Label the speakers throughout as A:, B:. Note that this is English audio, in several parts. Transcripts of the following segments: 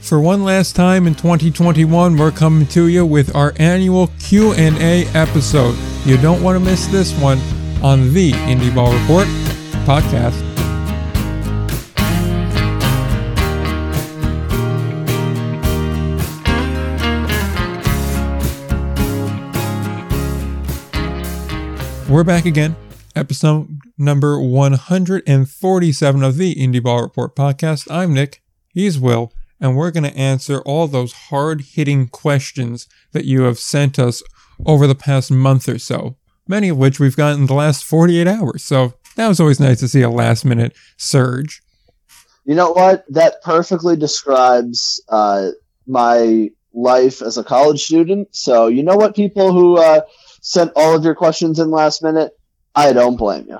A: For one last time in 2021, we're coming to you with our annual Q&A episode. You don't want to miss this one on the Indie Ball Report podcast. We're back again, episode number 147 of the Indie Ball Report podcast. I'm Nick, he's Will, and we're going to answer all those hard hitting questions that you have sent us over the past month or so, many of which we've gotten in the last 48 hours. So that was always nice to see a last minute surge.
B: You know what? That perfectly describes uh, my life as a college student. So, you know what, people who uh, sent all of your questions in last minute, I don't blame you.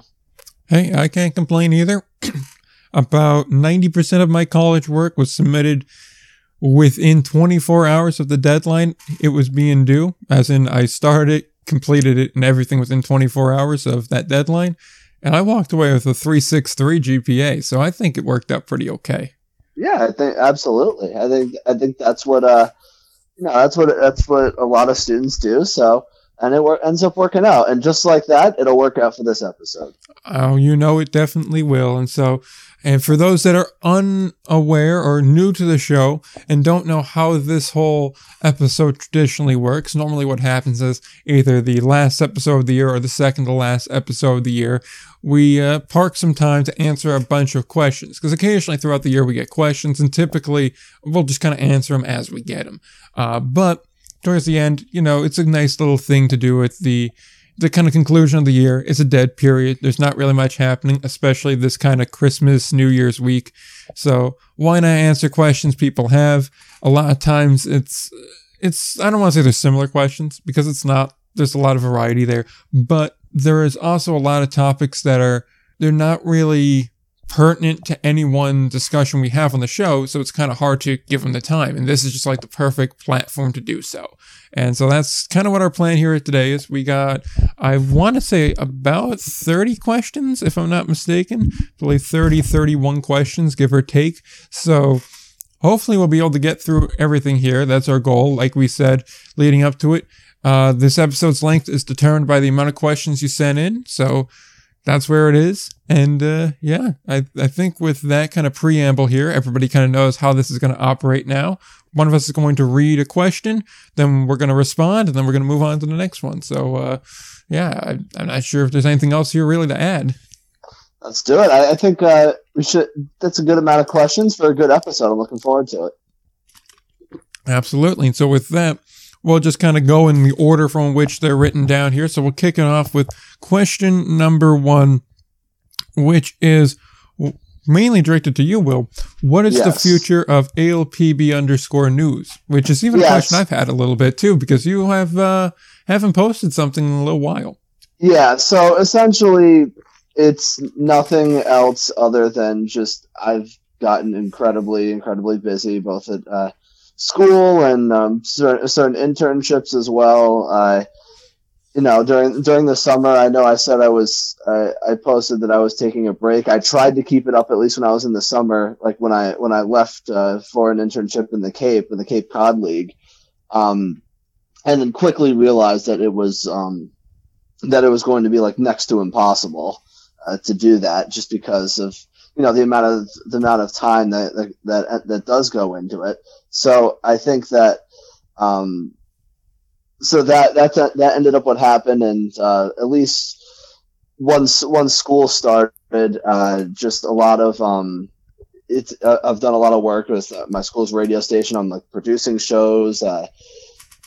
A: Hey, I can't complain either. About 90% of my college work was submitted within 24 hours of the deadline it was being due, as in I started it, completed it, and everything within 24 hours of that deadline. And I walked away with a 363 GPA, so I think it worked out pretty okay.
B: Yeah, I think absolutely. I think I think that's what uh you know, that's what that's what a lot of students do. So and it wor- ends up working out. And just like that, it'll work out for this episode.
A: Oh, you know it definitely will. And so, and for those that are unaware or new to the show and don't know how this whole episode traditionally works, normally what happens is either the last episode of the year or the second to last episode of the year, we uh, park some time to answer a bunch of questions. Because occasionally throughout the year we get questions, and typically we'll just kind of answer them as we get them. Uh, but towards the end, you know, it's a nice little thing to do with the the kind of conclusion of the year. It's a dead period. There's not really much happening, especially this kind of Christmas, New Year's week. So why not answer questions people have? A lot of times it's it's I don't want to say there's similar questions because it's not. There's a lot of variety there, but there is also a lot of topics that are they're not really pertinent to any one discussion we have on the show, so it's kind of hard to give them the time. And this is just like the perfect platform to do so. And so that's kind of what our plan here today is. We got, I want to say about 30 questions, if I'm not mistaken, probably 30, 31 questions, give or take. So hopefully we'll be able to get through everything here. That's our goal. Like we said, leading up to it. Uh, this episode's length is determined by the amount of questions you sent in. So that's where it is. And uh, yeah, I, I think with that kind of preamble here, everybody kind of knows how this is going to operate now. One of us is going to read a question, then we're going to respond, and then we're going to move on to the next one. So uh, yeah, I, am not sure if there's anything else here really to add.
B: Let's do it. I, I think uh, we should. That's a good amount of questions for a good episode. I'm looking forward to it.
A: Absolutely. And so with that, we'll just kind of go in the order from which they're written down here. So we'll kick it off with question number one, which is mainly directed to you, Will. What is yes. the future of ALPB underscore news? Which is even yes. a question I've had a little bit too, because you have uh, haven't posted something in a little while.
B: Yeah. So essentially, it's nothing else other than just I've gotten incredibly, incredibly busy, both at uh, school and um, certain, internships as well. I, you know, during during the summer, I know I said I was I, I posted that I was taking a break. I tried to keep it up at least when I was in the summer, like when I when I left uh, for an internship in the Cape in the Cape Cod League, um, and then quickly realized that it was um, that it was going to be like next to impossible uh, to do that just because of you know the amount of the amount of time that that that, that does go into it. So I think that um, so that that that ended up what happened, and uh, at least once once school started, uh, just a lot of um, it's uh, I've done a lot of work with uh, my school's radio station on like producing shows, uh,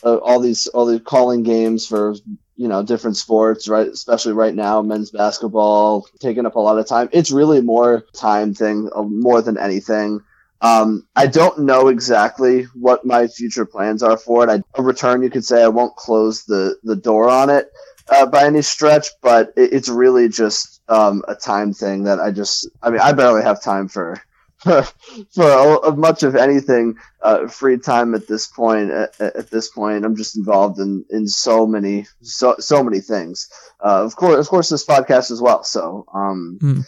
B: uh, all these all these calling games for you know different sports right especially right now men's basketball taking up a lot of time. It's really more time thing more than anything um, i don't know exactly what my future plans are for it I, a return you could say i won't close the the door on it uh, by any stretch but it, it's really just um, a time thing that i just i mean i barely have time for for, for much of anything uh, free time at this point. At, at, this point, I'm just involved in, in so many so so many things. Uh, of course, of course, this podcast as well. So, um, mm.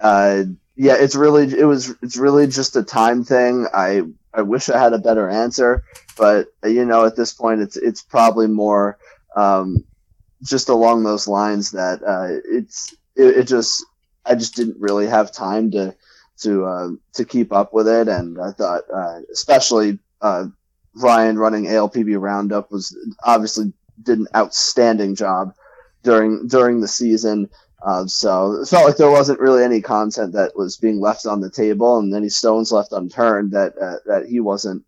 B: uh, yeah, it's really it was it's really just a time thing. I I wish I had a better answer, but you know, at this point, it's it's probably more um, just along those lines that uh, it's it, it, just I just didn't really have time to to uh, to keep up with it, and I thought uh, especially uh, Ryan running ALPB Roundup was obviously did an outstanding job during during the season. Uh, so it felt like there wasn't really any content that was being left on the table, and any stones left unturned that uh, that he wasn't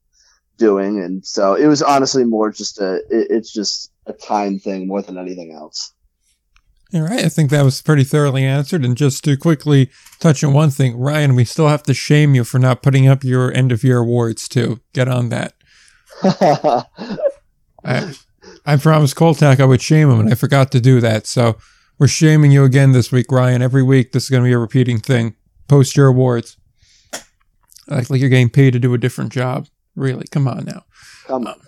B: doing. And so it was honestly more just a it, it's just a time thing more than anything else.
A: All right, I think that was pretty thoroughly answered. And just to quickly touch on one thing, Ryan, we still have to shame you for not putting up your end of year awards too. Get on that. I, I promised Koltak I would shame him, and I forgot to do that. So we're shaming you again this week, Ryan. Every week, this is going to be a repeating thing. Post your awards. Like, like you're getting paid to do a different job. Really, come on now.
B: Come on.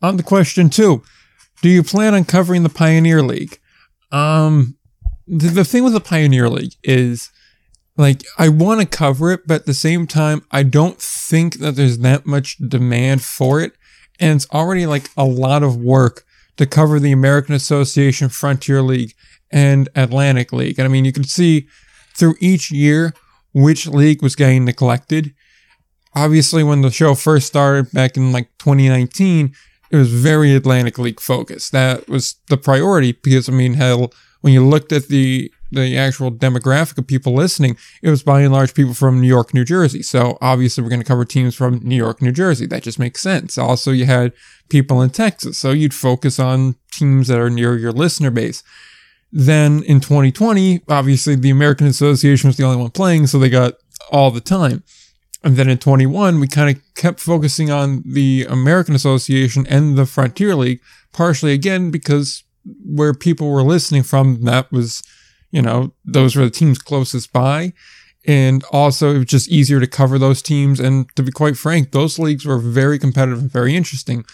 A: On the question two, do you plan on covering the Pioneer League? Um, the, the thing with the Pioneer League is, like, I want to cover it, but at the same time, I don't think that there's that much demand for it, and it's already like a lot of work to cover the American Association Frontier League and Atlantic League. And I mean, you can see through each year which league was getting neglected. Obviously, when the show first started back in like 2019, it was very Atlantic League focused. That was the priority because I mean, hell, when you looked at the the actual demographic of people listening, it was by and large people from New York, New Jersey. So obviously, we're going to cover teams from New York, New Jersey. That just makes sense. Also, you had people in Texas, so you'd focus on teams that are near your listener base. Then in 2020, obviously, the American Association was the only one playing, so they got all the time. And then in 21, we kind of kept focusing on the American Association and the Frontier League, partially again because where people were listening from, that was, you know, those were the teams closest by. And also, it was just easier to cover those teams. And to be quite frank, those leagues were very competitive and very interesting.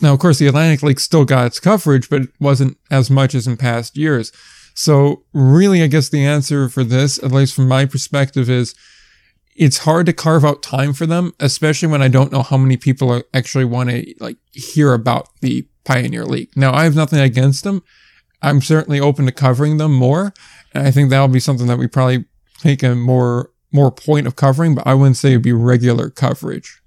A: Now, of course, the Atlantic League still got its coverage, but it wasn't as much as in past years. So, really, I guess the answer for this, at least from my perspective, is it's hard to carve out time for them, especially when I don't know how many people actually want to like hear about the Pioneer League. Now, I have nothing against them. I'm certainly open to covering them more, I think that'll be something that we probably make a more more point of covering. But I wouldn't say it'd be regular coverage.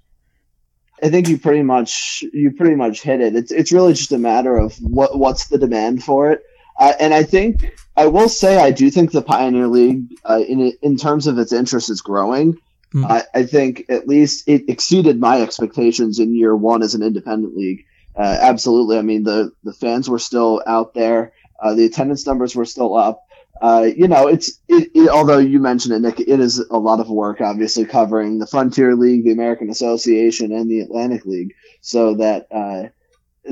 B: I think you pretty much you pretty much hit it. It's it's really just a matter of what what's the demand for it. Uh, and I think I will say I do think the Pioneer League, uh, in in terms of its interest, is growing. Mm. I, I, think at least it exceeded my expectations in year one as an independent league. Uh, absolutely, I mean the the fans were still out there, uh, the attendance numbers were still up. Uh, you know, it's it, it, although you mentioned it, Nick, it is a lot of work, obviously covering the Frontier League, the American Association, and the Atlantic League, so that uh,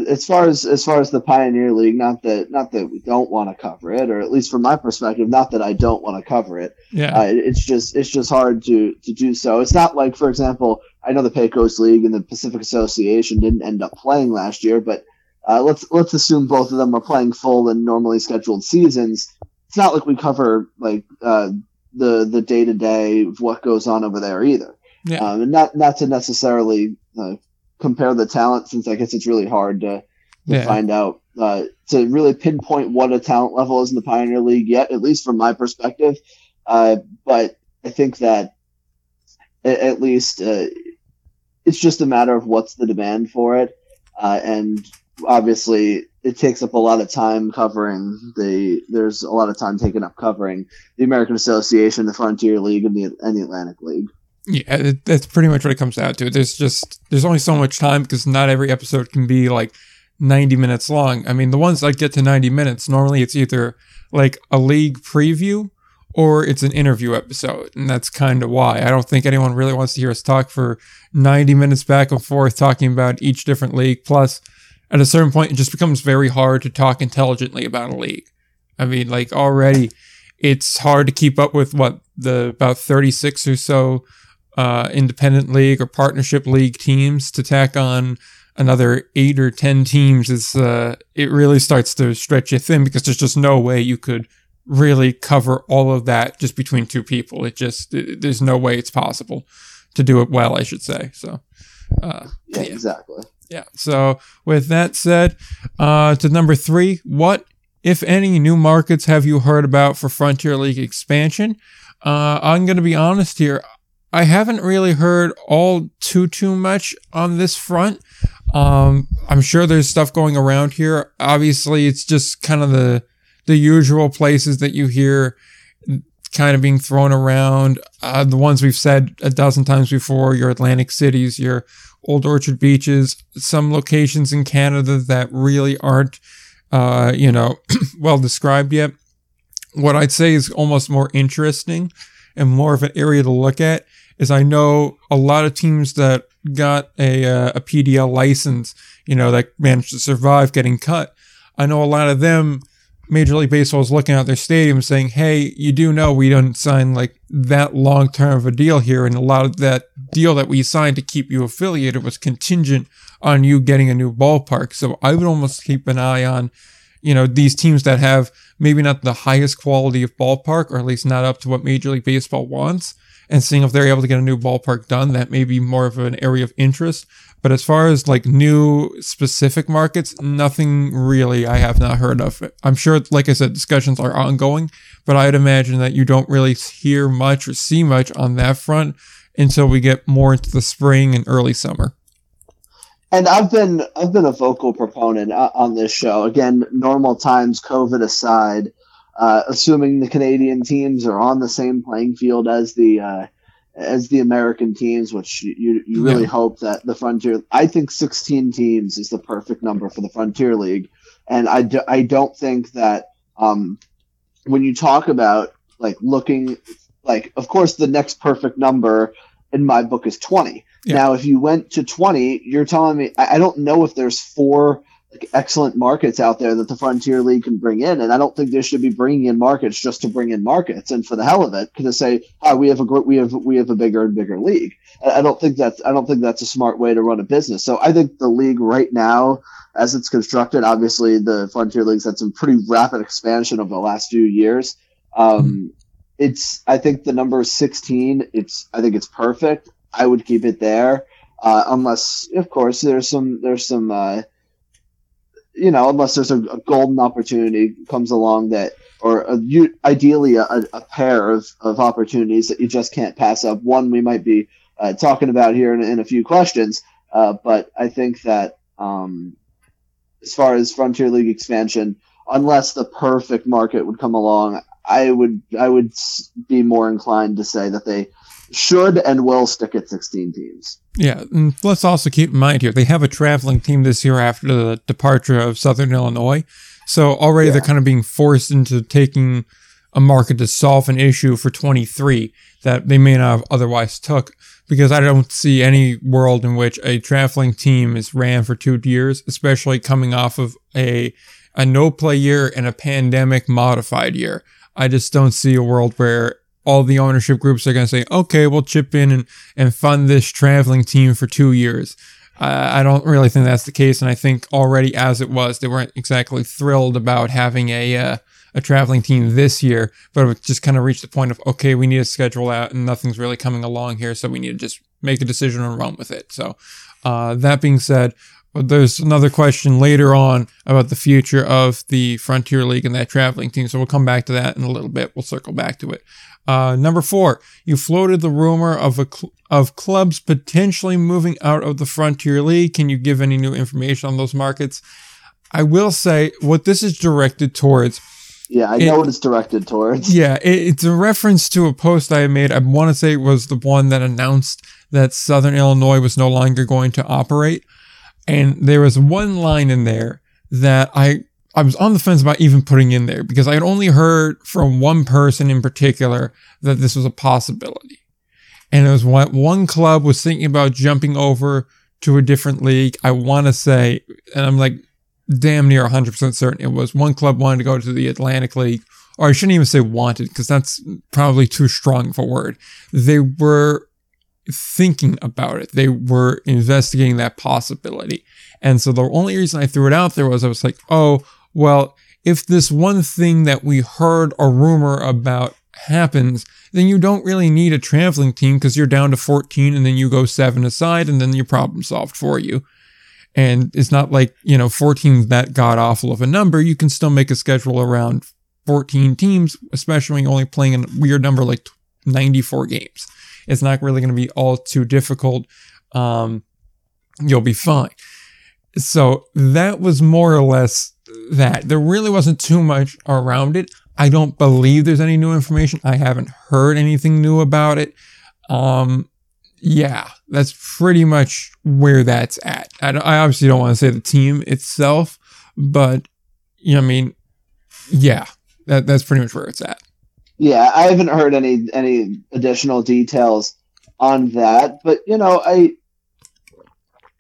B: as far as as far as the Pioneer League, not that not that we don't want to cover it, or at least from my perspective, not that I don't want to cover it.
A: Yeah, uh,
B: it's just it's just hard to to do so. It's not like, for example, I know the Pecos League and the Pacific Association didn't end up playing last year, but uh, let's let's assume both of them are playing full and normally scheduled seasons. It's not like we cover like uh, the the day to day of what goes on over there either.
A: Yeah.
B: Um, and not not to necessarily uh, compare the talent since I guess it's really hard to, to yeah. find out uh, to really pinpoint what a talent level is in the Pioneer League yet, at least from my perspective. Uh, but I think that at, at least uh, it's just a matter of what's the demand for it, uh, and obviously it takes up a lot of time covering the. There's a lot of time taken up covering the American Association, the Frontier League, and the and the Atlantic League.
A: Yeah, that's pretty much what it comes down to. There's just there's only so much time because not every episode can be like 90 minutes long. I mean, the ones that get to 90 minutes, normally it's either like a league preview or it's an interview episode. And that's kind of why. I don't think anyone really wants to hear us talk for 90 minutes back and forth talking about each different league. Plus, at a certain point, it just becomes very hard to talk intelligently about a league. I mean, like already it's hard to keep up with what the about 36 or so uh, independent league or partnership league teams to tack on another eight or ten teams is uh, it really starts to stretch you thin because there's just no way you could really cover all of that just between two people. It just it, there's no way it's possible. to do it well, I should say. So, uh,
B: Yeah,
A: Yeah.
B: exactly.
A: Yeah. So with that said, uh, to number three, what, if any, new markets have you heard about for Frontier League expansion? Uh, I'm going to be honest here. I haven't really heard all too too much on this front. Um, I'm sure there's stuff going around here. Obviously, it's just kind of the the usual places that you hear kind of being thrown around. Uh, the ones we've said a dozen times before: your Atlantic cities, your Old Orchard beaches, some locations in Canada that really aren't, uh, you know, well described yet. What I'd say is almost more interesting and more of an area to look at is I know a lot of teams that got a uh, a PDL license, you know, that managed to survive getting cut. I know a lot of them. Major League Baseball is looking at their stadium saying, "Hey, you do know we don't sign like that long term of a deal here, and a lot of that deal that we signed to keep you affiliated was contingent on you getting a new ballpark." So I would almost keep an eye on, you know, these teams that have maybe not the highest quality of ballpark, or at least not up to what Major League Baseball wants, and seeing if they're able to get a new ballpark done. That may be more of an area of interest. But as far as like new specific markets, nothing really I have not heard of. I'm sure, like I said, discussions are ongoing, but I'd imagine that you don't really hear much or see much on that front until we get more into the spring and early summer.
B: And I've been I've been a vocal proponent uh, on this show. Again, normal times, COVID aside, uh, assuming the Canadian teams are on the same playing field as the uh, as the American teams, which you you really
A: Yeah.
B: hope that the Frontier. I think 16 teams is the perfect number for the Frontier League, and I, do, I don't think that um, when you talk about like looking like of course the next perfect number in my book is 20
A: Yeah.
B: now if you went to 20 you're telling me I, I don't know if there's four like excellent markets out there that the frontier league can bring in and i don't think they should be bringing in markets just to bring in markets and for the hell of it to say oh, we have a we have we have a bigger and bigger league. I, I don't think that's i don't think that's a smart way to run a business. So i think the league right now as it's constructed obviously the frontier league's had some pretty rapid expansion over the last few years. Um, it's I think the number is 16. It's I think it's perfect. I would keep it there, uh, unless of course there's some there's some uh, you know unless there's a, a golden opportunity comes along that or a, you, ideally a, a pair of, of opportunities that you just can't pass up. One we might be uh, talking about here in, in a few questions, uh, but I think that um, as far as Frontier League expansion, unless the perfect market would come along, I would I would be more inclined to say that they should and will stick at 16 teams.
A: Yeah, and let's also keep in mind here they have a traveling team this year after the departure of Southern Illinois. So already
B: Yeah.
A: they're kind of being forced into taking a market to solve an issue for 23 that they may not have otherwise took because I don't see any world in which a traveling team is ran for 2 years, especially coming off of a a no play year and a pandemic modified year. I just don't see a world where all the ownership groups are going to say, okay, we'll chip in and, and fund this traveling team for two years. I I don't really think that's the case. And I think already as it was, they weren't exactly thrilled about having a, uh, a traveling team this year, but it just kind of reached the point of, okay, we need to schedule out and nothing's really coming along here. So we need to just make a decision and run with it. So, uh, that being said, there's another question later on about the future of the Frontier League and that traveling team. So we'll come back to that in a little bit. We'll circle back to it. Uh, number four, you floated the rumor of a cl- of clubs potentially moving out of the Frontier League. Can you give any new information on those markets? I will say what this is directed towards.
B: Yeah, I
A: It-
B: know what it's directed towards.
A: Yeah, it, it's a reference to a post I made. I want to say it was the one that announced that Southern Illinois was no longer going to operate. And there was one line in there that I I was on the fence about even putting in there because I had only heard from one person in particular that this was a possibility. And it was one, one club was thinking about jumping over to a different league. I want to say, and I'm like damn near 100% certain it was one club wanted to go to the Atlantic League, or I shouldn't even say wanted because that's probably too strong of a word. They were thinking about it. They were investigating that possibility. And so the only reason I threw it out there was I was like, oh, well, if this one thing that we heard a rumor about happens, then you don't really need a traveling team because you're down to 14 and then you go seven aside and then your problem solved for you. And it's not like, you know, 14 that god awful of a number. You can still make a schedule around 14 teams, especially when you're only playing a weird number like 94 games. It's not really going to be all too difficult. Um, you'll be fine. So that was more or less that. There really wasn't too much around it. I don't believe there's any new information. I haven't heard anything new about it. Um, yeah, that's pretty much where that's at. I, I obviously don't want to say the team itself, but you know, I mean, yeah, that, that's pretty much where it's at.
B: Yeah, I haven't heard any any additional details on that, but you know, I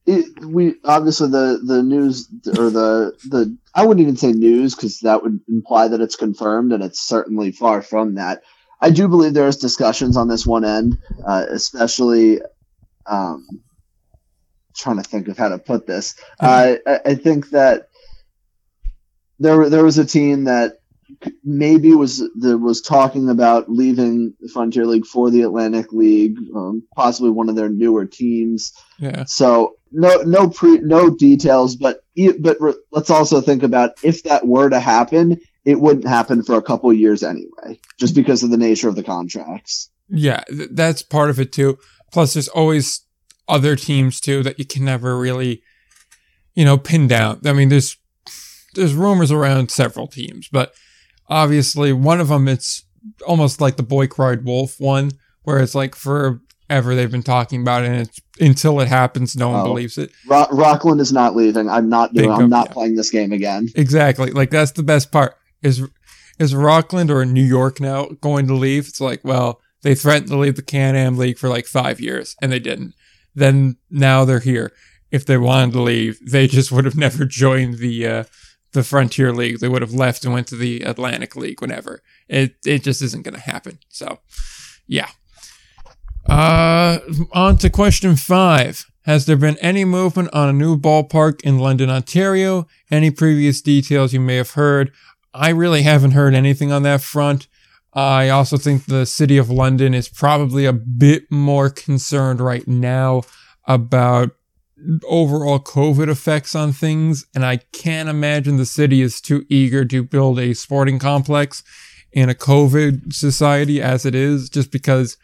B: it, we obviously the the news or the the I wouldn't even say news because that would imply that it's confirmed, and it's certainly far from that. I do believe there's discussions on this one end, uh, especially. Um, trying to think of how to put this. Uh, I, I think that there there was a team that maybe was was talking about leaving the Frontier League for the Atlantic League, um, possibly one of their newer teams.
A: Yeah.
B: So no no pre no details, but but re, let's also think about if that were to happen, it wouldn't happen for a couple years anyway, just because of the nature of the contracts.
A: Yeah, th- that's part of it too. Plus, there's always other teams too that you can never really, you know, pin down. I mean, there's there's rumors around several teams, but obviously one of them it's almost like the boy cried wolf one, where it's like forever they've been talking about it, and it's until it happens, no one
B: Oh.
A: believes it.
B: Ro- Rockland is not leaving. I'm not doing. I'm not
A: yeah.
B: playing this game again.
A: Exactly. Like that's the best part. Is is Rockland or New York now going to leave? It's like, well, they threatened to leave the Can-Am League for like five years and they didn't. Then now they're here. If they wanted to leave, they just would have never joined the uh, the Frontier League. They would have left and went to the Atlantic League whenever. It it just isn't going to happen. So, yeah. Uh, on to question five. Has there been any movement on a new ballpark in London, Ontario? Any previous details you may have heard? I really haven't heard anything on that front. I also think the city of London is probably a bit more concerned right now about overall COVID effects on things, and I can't imagine the city is too eager to build a sporting complex in a COVID society as it is, just because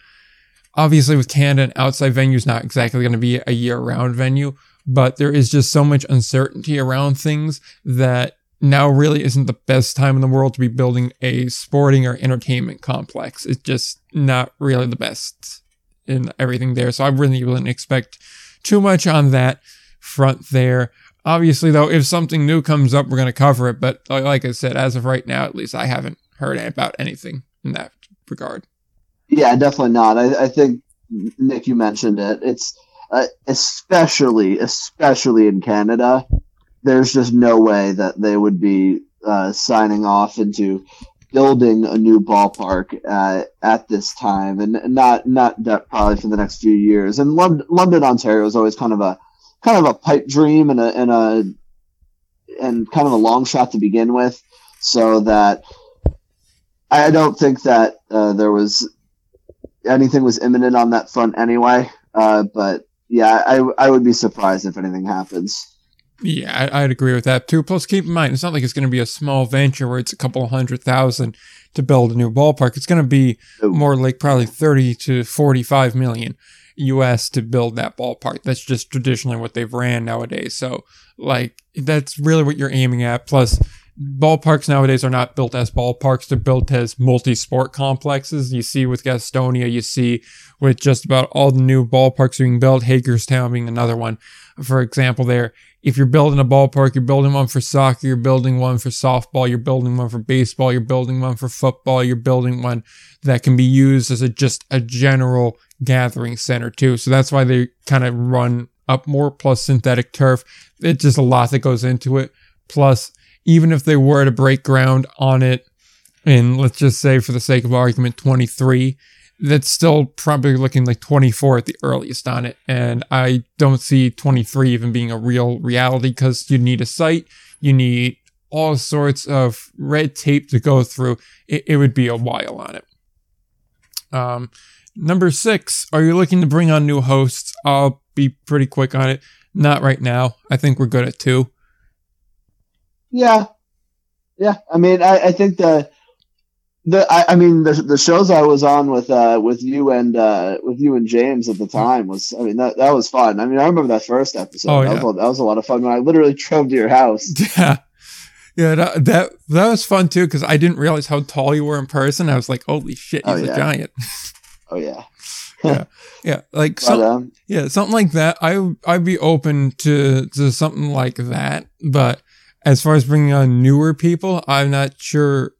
A: obviously with Canada, an outside venue is not exactly going to be a year round venue, but there is just so much uncertainty around things that now really isn't the best time in the world to be building a sporting or entertainment complex. It's just not really the best in everything there. So I really wouldn't expect too much on that front there. Obviously, though, if something new comes up, we're going to cover it. But like- I said, as of right now, at least I haven't heard about anything in that regard.
B: Yeah, definitely not. I, I think Nick, you mentioned it. It's uh, especially, especially in Canada. There's just no way that they would be uh, signing off into building a new ballpark uh, at this time, and not not that probably for the next few years. And London, Ontario is always kind of a kind of a pipe dream and a and a and kind of a long shot to begin with. So that I don't think that uh, there was anything was imminent on that front anyway. Uh, but yeah, I I would be surprised if anything happens.
A: Yeah, I, I'd agree with that too. Plus, keep in mind, it's not like it's going to be a small venture where it's a couple of hundred thousand to build a new ballpark. It's going to be more like probably 30 to 45 million US to build that ballpark. That's just traditionally what they've ran nowadays. So, like, that's really what you're aiming at. Plus, ballparks nowadays are not built as ballparks, they're built as multi sport complexes. You see with Gastonia, you see with just about all the new ballparks being built, Hagerstown being another one. For example, there, if you're building a ballpark, you're building one for soccer, you're building one for softball, you're building one for baseball, you're building one for football, you're building one that can be used as a just a general gathering center too. So that's why they kind of run up more plus synthetic turf. It's just a lot that goes into it. Plus, even if they were to break ground on it and let's just say for the sake of argument 23, that's still probably looking like 24 at the earliest on it. And I don't see 23 even being a real reality because you need a site, you need all sorts of red tape to go through. It, it would be a while on it. Um, number six, are you looking to bring on new hosts? I'll be pretty quick on it. Not right now. I think we're good at two.
B: Yeah, yeah. I mean, I, I think the the I, I, mean the the shows I was on with uh with you and uh with you and James at the time was I mean that that was fun. I mean I remember that first episode. Oh, that, yeah. was, that was a lot of fun when I literally drove to your house.
A: Yeah. Yeah, that that, that was fun too because I didn't realize how tall you were in person. I was like, "Holy shit, he's oh, yeah. a giant!"
B: Oh yeah,
A: yeah, yeah. Like some, um, yeah, something like that. I I'd be open to to something like that. But as far as bringing on newer people, I'm not sure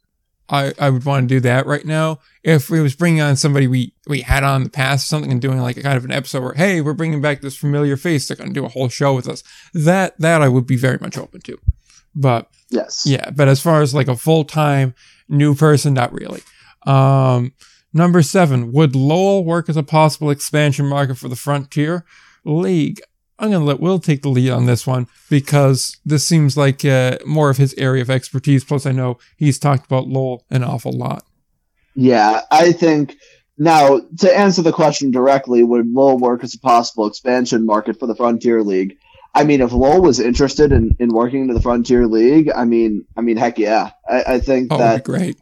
A: I, I would want to do that right now. If we was bringing on somebody we, we had on in the past, or something and doing like a kind of an episode where, hey, we're bringing back this familiar face, they're going to do a whole show with us. That, that I would be very much open to. But
B: yes,
A: yeah. But as far as like a full time new person, not really. Um, number seven, would Lowell work as a possible expansion market for the Frontier League? I'm going to let Will take the lead on this one because this seems like uh, more of his area of expertise. Plus, I know he's talked about Lowell an awful lot.
B: Yeah, I think now to answer the question directly, would Lowell work as a possible expansion market for the Frontier League? I mean, if Lowell was interested in, in working into the Frontier League, I mean, I mean, heck yeah, I, I think oh, that
A: great.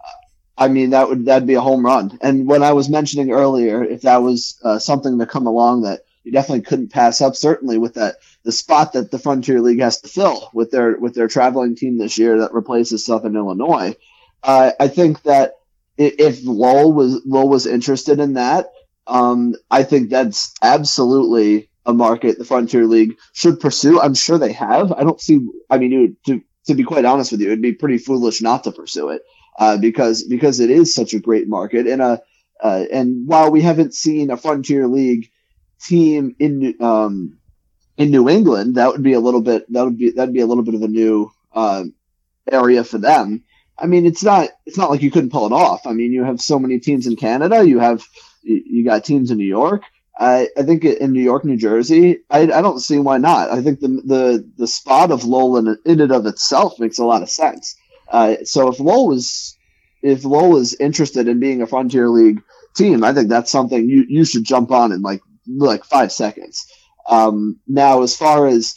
B: I mean, that would that'd be a home run. And when I was mentioning earlier, if that was uh, something to come along that you definitely couldn't pass up. Certainly with that the spot that the Frontier League has to fill with their with their traveling team this year that replaces Southern Illinois. Uh, I think that if Lowell was Lowell was interested in that, um, I think that's absolutely a market the Frontier League should pursue. I'm sure they have. I don't see. I mean, would, to to be quite honest with you, it'd be pretty foolish not to pursue it uh, because because it is such a great market and a uh, and while we haven't seen a Frontier League team in um, in New England, that would be a little bit that would be that'd be a little bit of a new uh, area for them. I mean, it's not it's not like you couldn't pull it off. I mean, you have so many teams in Canada. You have you got teams in New York. I, I think in New York, New Jersey, I, I don't see why not. I think the the the spot of Lowell in, in and of itself makes a lot of sense. Uh, so if Lowell was if Lowell is interested in being a Frontier League team, I think that's something you, you should jump on and like like five seconds. Um, now, as far as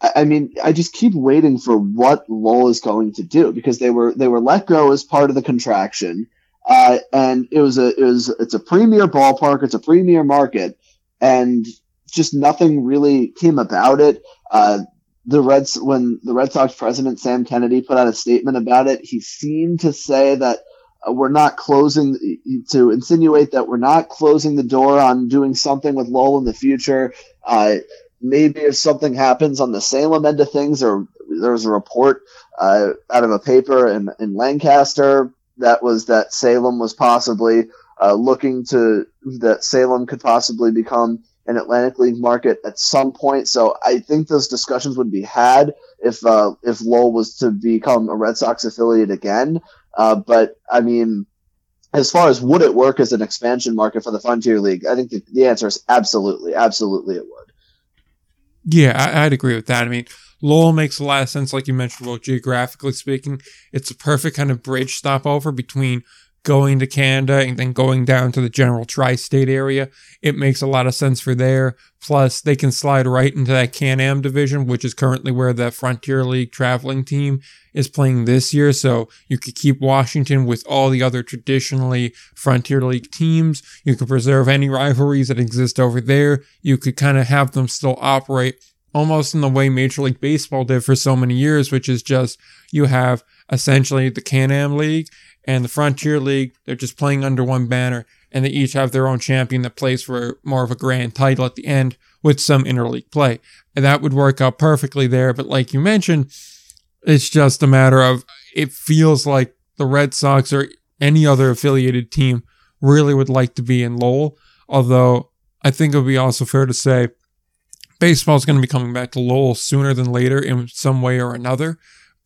B: I mean, I just keep waiting for what Lowell is going to do because they were they were let go as part of the contraction, uh, and it was a it was it's a premier ballpark, it's a premier market, and just nothing really came about it. Uh, the Reds when the Red Sox president Sam Kennedy put out a statement about it, he seemed to say that uh, we're not closing to insinuate that we're not closing the door on doing something with Lowell in the future. Uh, maybe if something happens on the Salem end of things, or there's a report uh, out of a paper in, in Lancaster that was that Salem was possibly uh, looking to that Salem could possibly become an Atlantic League market at some point. So I think those discussions would be had if uh, if Lowell was to become a Red Sox affiliate again. Uh, but I mean, as far as would it work as an expansion market for the Frontier League, I think the, the answer is absolutely, absolutely it would.
A: Yeah, I, would agree with that. I mean, Lowell makes a lot of sense, like you mentioned, well, geographically speaking. It's a perfect kind of bridge stopover between going to Canada and then going down to the general tri state area. It makes a lot of sense for there. Plus, they can slide right into that Can Am division, which is currently where the Frontier League traveling team is playing this year. So you could keep Washington with all the other traditionally Frontier League teams. You could preserve any rivalries that exist over there. You could kind of have them still operate almost in the way Major League Baseball did for so many years, which is just you have essentially the Can Am League and the Frontier League. They're just playing under one banner, and they each have their own champion that plays for more of a grand title at the end with some interleague play. And that would work out perfectly there. But like you mentioned, it's just a matter of it feels like the Red Sox or any other affiliated team really would like to be in Lowell. Although I think it would be also fair to say baseball is going to be coming back to Lowell sooner than later in some way or another.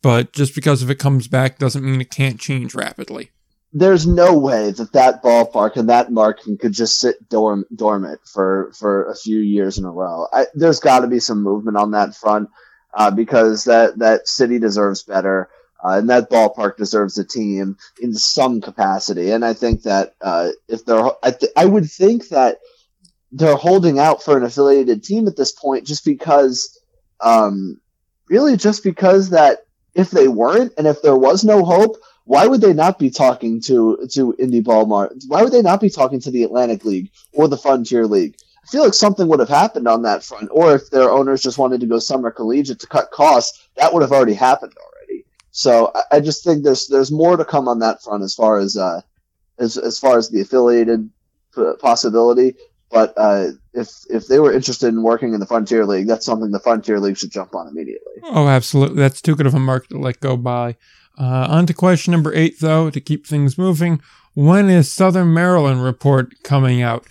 A: But just because if it comes back doesn't mean it can't change rapidly.
B: There's no way that that ballpark and that market could just sit dorm- dormant for, for a few years in a row. I, there's got to be some movement on that front uh, because that, that city deserves better. Uh, and that ballpark deserves a team in some capacity. And I think that uh, if they're, I, th- I would think that they're holding out for an affiliated team at this point, just because, um, really, just because that if they weren't, and if there was no hope, why would they not be talking to to Indy Ballmar? Why would they not be talking to the Atlantic League or the Frontier League? I feel like something would have happened on that front, or if their owners just wanted to go summer collegiate to cut costs, that would have already happened already. So I, I just think there's there's more to come on that front as far as uh, as as far as the affiliated possibility. But uh, if if they were interested in working in the Frontier League, that's something the Frontier League should jump on immediately.
A: Oh, absolutely. That's too good of a market to let go by. Uh, on to question number eight, though, to keep things moving. When is Southern Maryland report coming out?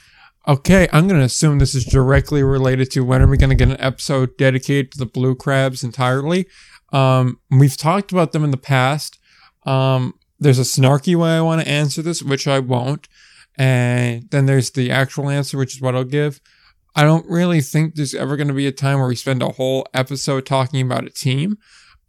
A: Okay, I'm going to assume this is directly related to when are we going to get an episode dedicated to the blue crabs entirely. Um, we've talked about them in the past. Um, there's a snarky way I want to answer this, which I won't. And then there's the actual answer, which is what I'll give. I don't really think there's ever going to be a time where we spend a whole episode talking about a team.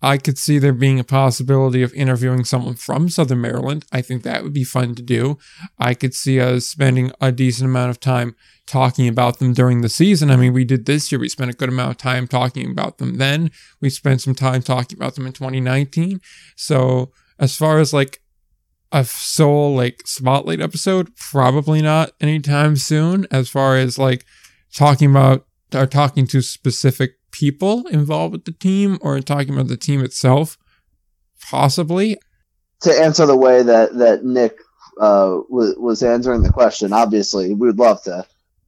A: I could see there being a possibility of interviewing someone from Southern Maryland. I think that would be fun to do. I could see us spending a decent amount of time talking about them during the season. I mean, we did this year. We spent a good amount of time talking about them then. We spent some time talking about them in 2019. So, as far as like a sole like spotlight episode, probably not anytime soon. As far as like talking about or talking to specific people involved with the team or talking about the team itself? Possibly.
B: To answer the way that that Nick uh, was, was answering the question, obviously we would love to.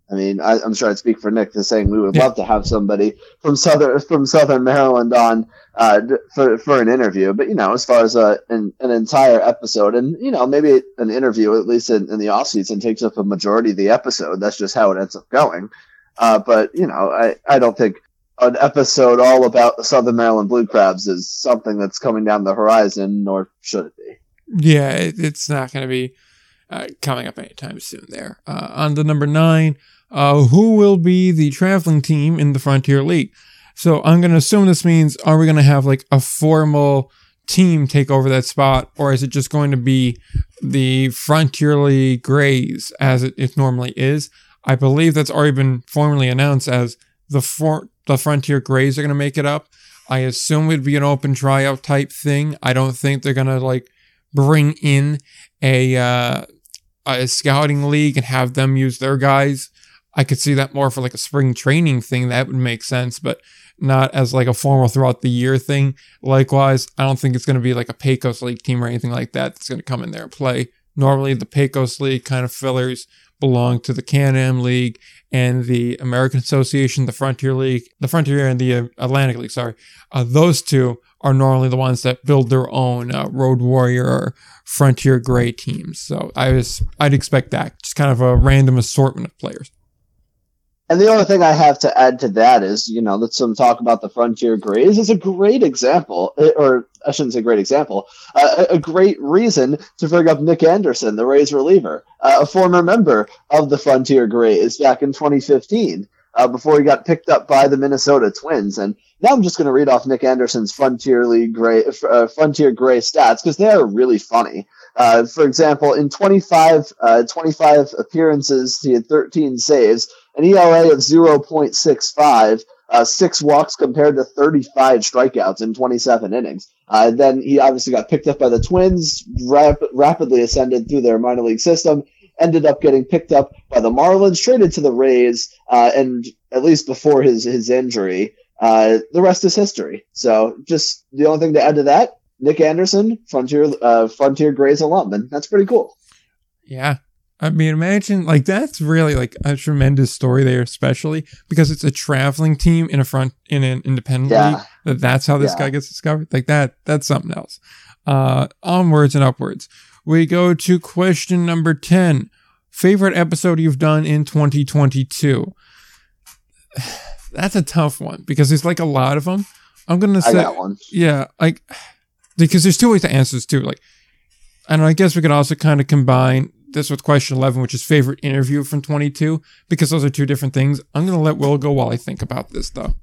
B: I mean, I, am sure I'd speak for Nick to saying we would yeah. love to have somebody from southern from Southern Maryland on uh, for for an interview. But you know, as far as a, an, an entire episode, and you know, maybe an interview at least in, in the off season takes up a majority of the episode. That's just how it ends up going. Uh, but you know, I, I don't think an episode all about the Southern Maryland Blue Crabs is something that's coming down the horizon, nor should it be.
A: Yeah, it, it's not going to be uh, coming up anytime soon. There uh, on the number nine, uh, who will be the traveling team in the Frontier League? So I'm going to assume this means are we going to have like a formal team take over that spot, or is it just going to be the Frontier League Grays as it, it normally is? I believe that's already been formally announced as the for- the Frontier Grays are going to make it up. I assume it'd be an open tryout type thing. I don't think they're going to like bring in a uh, a scouting league and have them use their guys. I could see that more for like a spring training thing. That would make sense, but not as like a formal throughout the year thing. Likewise, I don't think it's going to be like a Pecos League team or anything like that that's going to come in there and play. Normally, the Pecos League kind of fillers belong to the Can-Am League and the American Association, the Frontier League, the Frontier and the uh, Atlantic League. Sorry, uh, those two are normally the ones that build their own uh, Road Warrior or Frontier Gray teams. So I was, I'd expect that, just kind of a random assortment of players.
B: And the only thing I have to add to that is, you know, let's some talk about the Frontier Grays is a great example, eh, or I shouldn't say great example, uh, a great reason to bring up Nick Anderson, the Rays reliever, uh, a former member of the Frontier Grays back in 2015, uh, before he got picked up by the Minnesota Twins. And now I'm just going to read off Nick Anderson's Frontier League Gray, uh, Frontier Gray stats because they are really funny. Uh, for example, in 25, uh, 25 appearances, he had 13 saves, an ERA of 0.65, uh, six walks compared to 35 strikeouts in 27 innings. Uh, then he obviously got picked up by the Twins, rap- rapidly ascended through their minor league system, ended up getting picked up by the Marlins, traded to the Rays, uh, and at least before his, his injury, uh, the rest is history. So just the only thing to add to that, Nick Anderson, Frontier uh, Frontier Grays alum, and that's pretty cool.
A: Yeah, I mean, imagine like that's really like a tremendous story there, especially because it's a traveling team in a front in an independent yeah. league. That that's how this yeah. guy gets discovered. Like that, that's something else. Uh, onwards and upwards. We go to question number ten. Favorite episode you've done in 2022? That's a tough one because there's like a lot of them. I'm gonna say, yeah, like because there's two ways to answer this too. Like, and I guess we could also kind of combine this with question 11, which is favorite interview from 22, because those are two different things. I'm going to let Will go while I think about this, though.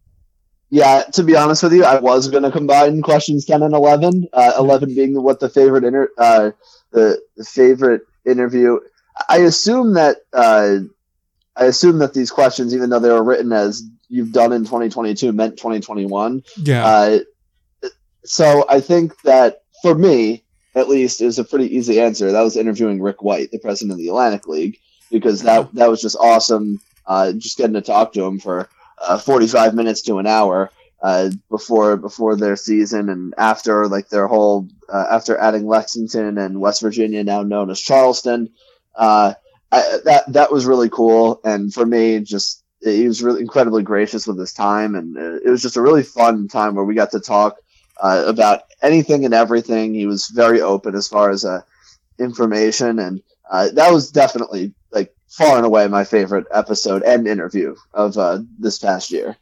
B: Yeah, to be honest with you, I was going to combine questions ten and eleven. Uh, eleven being what the favorite inter- uh, the, the favorite interview. I assume that uh, I assume that these questions, even though they were written as you've done in 2022, meant 2021.
A: Yeah.
B: Uh, so I think that for me, at least, is a pretty easy answer. That was interviewing Rick White, the president of the Atlantic League, because that that was just awesome. Uh, just getting to talk to him for uh, 45 minutes to an hour uh, before before their season and after like their whole uh, after adding Lexington and West Virginia, now known as Charleston. Uh, I, that that was really cool, and for me, just he was really incredibly gracious with his time, and uh, it was just a really fun time where we got to talk uh, about anything and everything. He was very open as far as uh, information, and uh, that was definitely like far and away my favorite episode and interview of uh, this past year.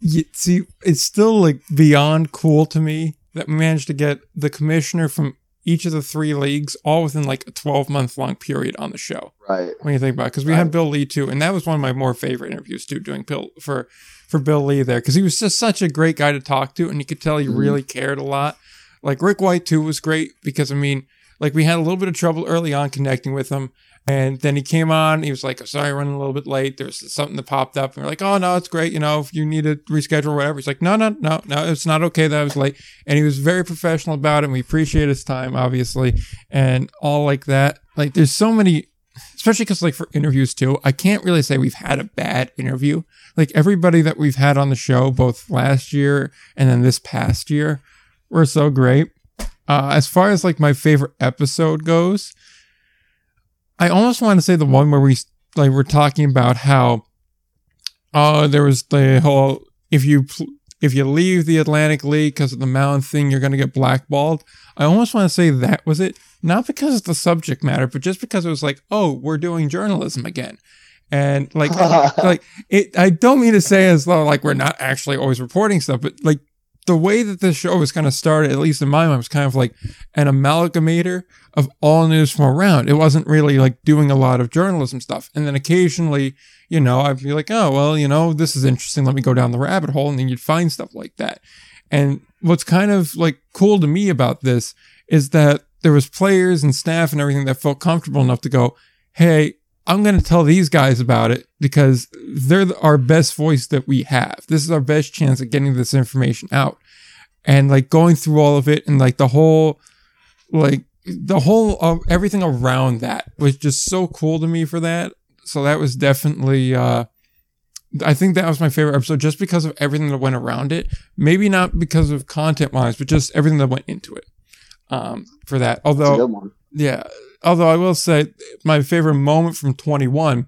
A: Yeah, see, it's still like beyond cool to me that we managed to get the commissioner from each of the three leagues all within like a 12 month long period on the show.
B: Right.
A: When you think about it, because we
B: Right.
A: had Bill Lee too, and that was one of my more favorite interviews too, doing Bill for for Bill Lee there, because he was just such a great guy to talk to, and you could tell he
B: Mhm.
A: really cared a lot. Like Rick White too was great because I mean, like we had a little bit of trouble early on connecting with him, and then he came on. He was like, "Sorry, running a little bit late. There's something that popped up." And we're like, "Oh no, it's great. You know, if you need to reschedule or whatever." He's like, "No, no, no, no. It's not okay that I was late." And he was very professional about it. and We appreciate his time, obviously, and all like that. Like, there's so many, especially because like for interviews too. I can't really say we've had a bad interview. Like everybody that we've had on the show, both last year and then this past year, were so great. Uh, as far as like my favorite episode goes, I almost want to say the one where we like we're talking about how uh there was the whole if you if you leave the Atlantic League because of the mound thing, you're gonna get blackballed. I almost want to say that was it, not because of the subject matter, but just because it was like, oh, we're doing journalism again, and like like it i don't mean to say as though like we're not actually always reporting stuff but like the way that this show was kind of started at least in my mind was kind of like an amalgamator of all news from around. It wasn't really like doing a lot of journalism stuff. And then occasionally you know i'd be like oh well you know this is interesting. Let me go down the rabbit hole and then you'd find stuff like that. And what's kind of like cool to me about this is that there was players and staff and everything that felt comfortable enough to go hey I'm going to tell these guys about it because they're our best voice that we have. This is our best chance at getting this information out. And like going through all of it and like the whole, like the whole, uh, everything around that was just so cool to me for that. So that was definitely, uh, I think that was my favorite episode just because of everything that went around it. Maybe not because of content wise, but just everything that went into it. Um, for that. Although, yeah. Although I will say my favorite moment from 21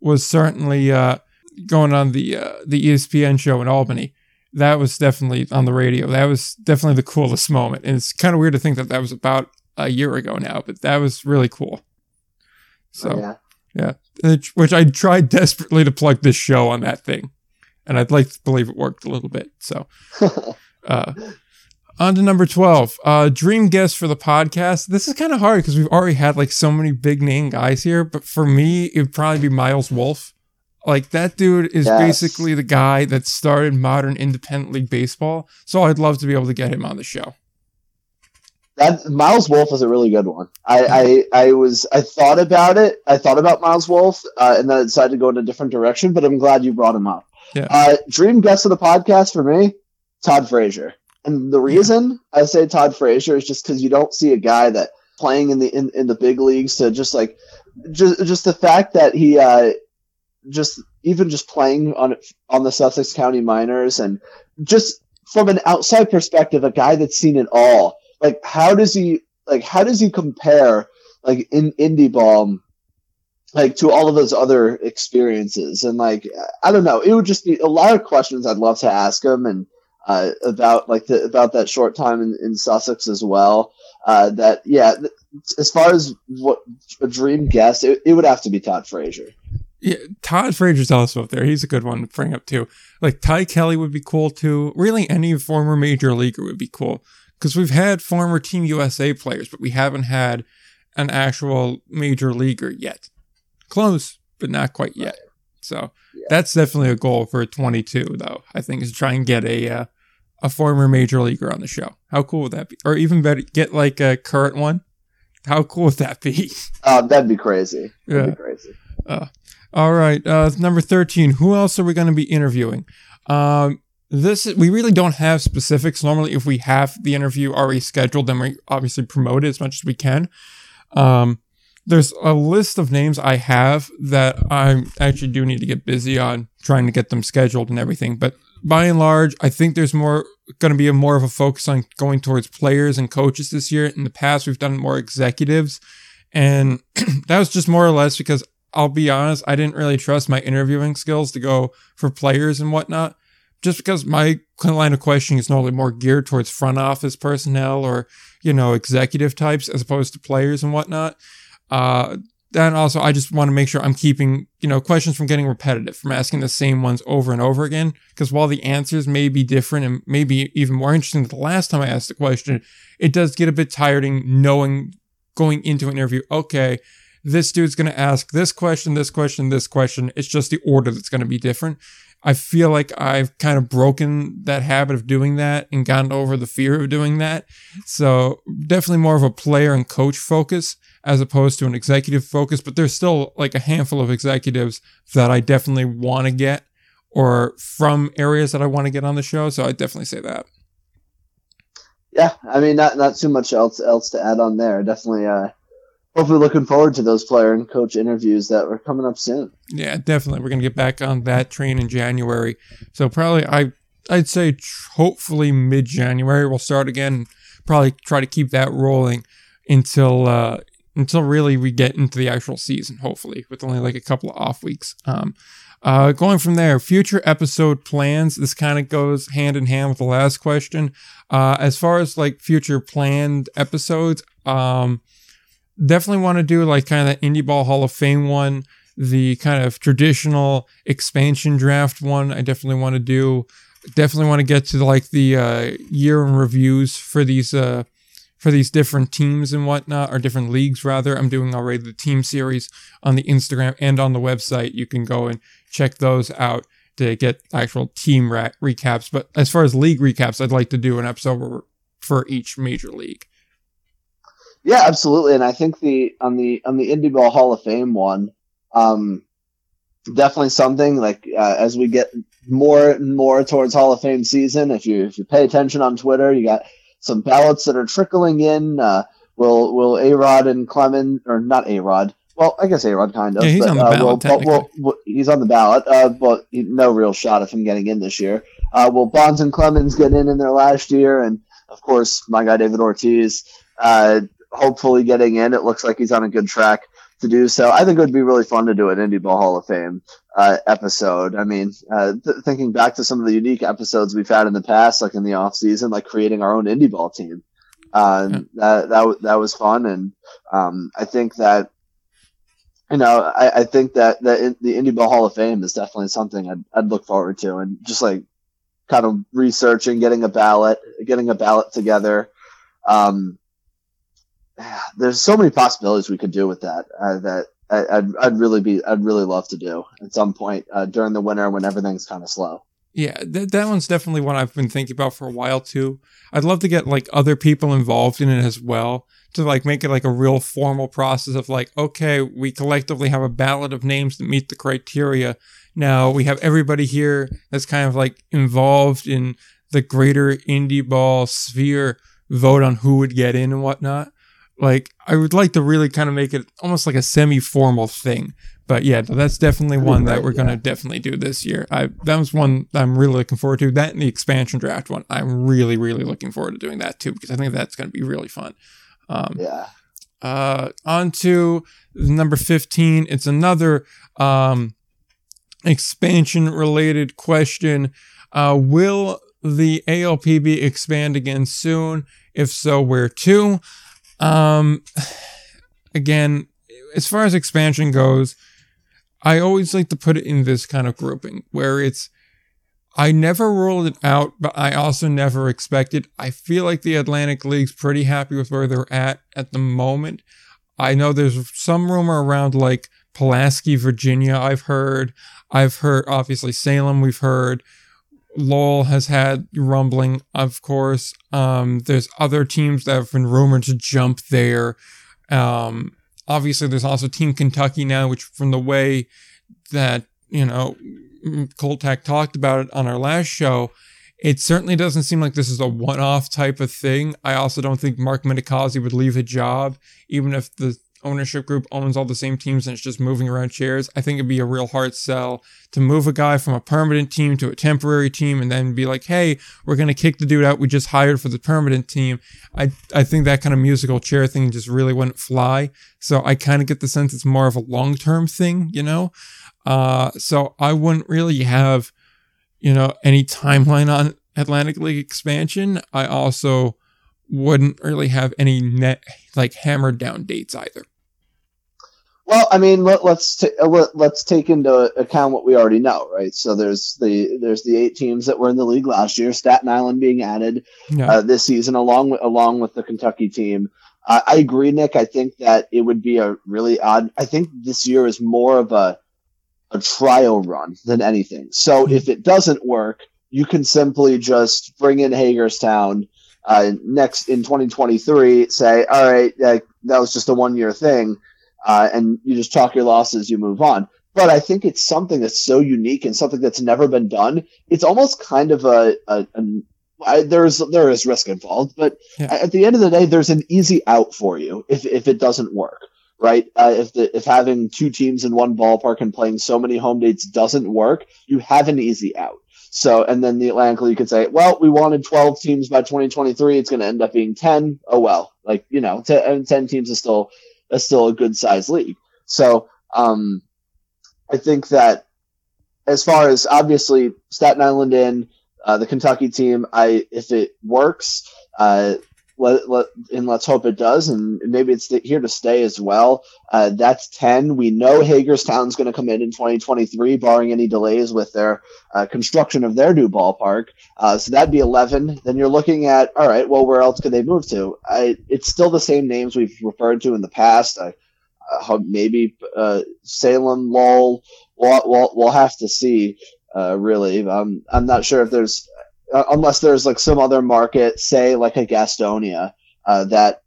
A: was certainly uh, going on the uh, the ESPN show in Albany. That was definitely on the radio. That was definitely the coolest moment. And it's kind of weird to think that that was about a year ago now, but that was really cool. So,
B: yeah.
A: which- which I tried desperately to plug this show on that thing. And I'd like to believe it worked a little bit. So, uh, on to number 12. Uh, dream guest for the podcast. This is kind of hard because we've already had like so many big name guys here, but for me, it would probably be Miles Wolff. Like that dude is
B: Yes.
A: basically the guy that started modern independent league baseball. So I'd love to be able to get him on the show.
B: That Miles Wolff is a really good one. I, I, I was I thought about it. I thought about Miles Wolff, uh, and then I decided to go in a different direction. But I'm glad you brought him up.
A: Yeah.
B: Uh, dream guest of the podcast for me, Todd Frazier. And the reason I say Todd Frazier is just because you don't see a guy that playing in the in, in the big leagues to just like just just the fact that he uh, just even just playing on on the Sussex County Miners and just from an outside perspective, a guy that's seen it all. Like how does he like how does he compare like in indie ball like to all of those other experiences? And like I don't know. It would just be a lot of questions I'd love to ask him and uh, about like the about that short time in, in Sussex as well. Uh, that yeah, as far as what a dream guest, it, it would have to be Todd Frazier.
A: Yeah, Todd Frazier's also up there. He's a good one to bring up too. Like Ty Kelly would be cool too. Really, any former major leaguer would be cool because we've had former Team USA players, but we haven't had an actual major leaguer yet. Close, but not quite yet. So yeah. that's definitely a goal for 22, though. I think is try and get a uh, a former major leaguer on the show. How cool would that be? Or even better, get like a current one. How cool would that be?
B: Uh, that'd be crazy. That'd yeah. be crazy.
A: Uh, all right, uh, number 13. Who else are we going to be interviewing? Um, this we really don't have specifics. Normally, if we have the interview already scheduled, then we obviously promote it as much as we can. Um, there's a list of names I have that I actually do need to get busy on trying to get them scheduled and everything. But by and large, I think there's more going to be a more of a focus on going towards players and coaches this year. In the past, we've done more executives, and that was just more or less because I'll be honest, I didn't really trust my interviewing skills to go for players and whatnot just because my line of questioning is normally more geared towards front office personnel or you know executive types as opposed to players and whatnot. Uh, then also I just want to make sure I'm keeping you know questions from getting repetitive, from asking the same ones over and over again. Because while the answers may be different and maybe even more interesting than the last time I asked the question, it does get a bit tiring knowing going into an interview. Okay, this dude's going to ask this question, this question, this question. It's just the order that's going to be different. I feel like I've kind of broken that habit of doing that and gotten over the fear of doing that. So definitely more of a player and coach focus as opposed to an executive focus. But there's still like a handful of executives that I definitely want to get or from areas that I want to get on the show. So I definitely say that.
B: Yeah, I mean, not not too much else else to add on there. Definitely, uh, hopefully looking forward to those player and coach interviews that are coming up soon.
A: Yeah, definitely. We're gonna get back on that train in January. So probably I I'd say hopefully mid January we'll start again. Probably try to keep that rolling until uh, until really we get into the actual season. Hopefully, with only like a couple of off weeks. Um, uh, going from there, future episode plans. This kind of goes hand in hand with the last question. Uh, as far as like future planned episodes, um, definitely want to do like kind of the Indie Ball Hall of Fame one, the kind of traditional expansion draft one. I definitely want to do. Definitely want to get to like the uh, year in reviews for these uh, for these different teams and whatnot, or different leagues rather. I'm doing already the team series on the Instagram and on the website. You can go and check those out to get actual team recaps. But as far as league recaps, I'd like to do an episode for each major league.
B: Yeah, absolutely. And I think the on the on the Indie Ball Hall of Fame one, um, definitely something like uh, as we get more and more towards Hall of Fame season. If you if you pay attention on Twitter, you got some ballots that are trickling in. Uh, will will A Rod and Clemens or not A Rod? Well, I guess A Rod kind of.
A: Yeah, he's but, on the uh, ballot.
B: We'll, we'll, we'll, he's on the ballot, uh, but no real shot of him getting in this year. Uh, will Bonds and Clemens get in in their last year? And of course, my guy David Ortiz. Uh, hopefully getting in. It looks like he's on a good track to do so. I think it would be really fun to do an Indie Ball Hall of Fame uh, episode. I mean, uh, th- thinking back to some of the unique episodes we've had in the past, like in the off season, like creating our own Indie Ball team. Uh, yeah. that, that, that was fun. And, um, I think that, you know, I, I think that, that in, the Indie Ball Hall of Fame is definitely something I'd, I'd look forward to and just like kind of researching, getting a ballot, getting a ballot together. Um, there's so many possibilities we could do with that uh, that I, would I'd really be I'd really love to do at some point uh, during the winter when everything's kind of slow.
A: Yeah, th- that one's definitely one I've been thinking about for a while too. I'd love to get like other people involved in it as well to like make it like a real formal process of like, okay, we collectively have a ballot of names that meet the criteria. Now we have everybody here that's kind of like involved in the greater indie ball sphere vote on who would get in and whatnot. Like, I would like to really kind of make it almost like a semi formal thing. But yeah, that's definitely one that we're going to definitely do this year. I That was one I'm really looking forward to. That and the expansion draft one. I'm really, really looking forward to doing that too because I think that's going to be really fun.
B: Um, yeah.
A: Uh, on to number 15. It's another um, expansion related question. Uh, will the ALPB expand again soon? If so, where to? Um, again, as far as expansion goes, I always like to put it in this kind of grouping where it's I never ruled it out, but I also never expected. I feel like the Atlantic League's pretty happy with where they're at at the moment. I know there's some rumor around like Pulaski, Virginia, I've heard. I've heard, obviously, Salem, we've heard. Lowell has had rumbling, of course. Um, there's other teams that have been rumored to jump there. Um, obviously, there's also Team Kentucky now, which from the way that, you know, Coltac talked about it on our last show, it certainly doesn't seem like this is a one-off type of thing. I also don't think Mark Minicozzi would leave a job, even if the ownership group owns all the same teams and it's just moving around chairs. I think it'd be a real hard sell to move a guy from a permanent team to a temporary team and then be like, hey, we're gonna kick the dude out we just hired for the permanent team. I I think that kind of musical chair thing just really wouldn't fly. So I kind of get the sense it's more of a long term thing, you know? Uh, so I wouldn't really have you know, any timeline on Atlantic League expansion. I also wouldn't really have any net like hammered down dates either.
B: Well, I mean, let, us t- let, us take into account what we already know, right? So there's the there's the eight teams that were in the league last year. Staten Island being added yeah. uh, this season, along with along with the Kentucky team. Uh, I agree, Nick. I think that it would be a really odd. I think this year is more of a a trial run than anything. So hmm. if it doesn't work, you can simply just bring in Hagerstown uh, next in 2023. Say, all right, uh, that was just a one year thing, uh, and you just chalk your losses, you move on. But I think it's something that's so unique and something that's never been done. It's almost kind of a, a, a I, there's there is risk involved, but yeah. at the end of the day, there's an easy out for you if if it doesn't work right? Uh, if the, if having two teams in one ballpark and playing so many home dates doesn't work, you have an easy out. So, and then the Atlantic League could say, well, we wanted 12 teams by 2023. It's going to end up being 10. Oh, well, like, you know, t- 10 teams is still, is still a good size league. So, um, I think that as far as obviously Staten Island in, uh, the Kentucky team, I, if it works, uh, let, let, and let's hope it does. And maybe it's here to stay as well. Uh, that's 10. We know Hagerstown's going to come in in 2023, barring any delays with their uh, construction of their new ballpark. Uh, so that'd be 11. Then you're looking at, all right, well, where else could they move to? I, it's still the same names we've referred to in the past. I, maybe uh, Salem, Lowell. We'll, we'll, we'll have to see. Uh, really, um, I'm not sure if there's uh, unless there's like some other market, say like a Gastonia, uh, that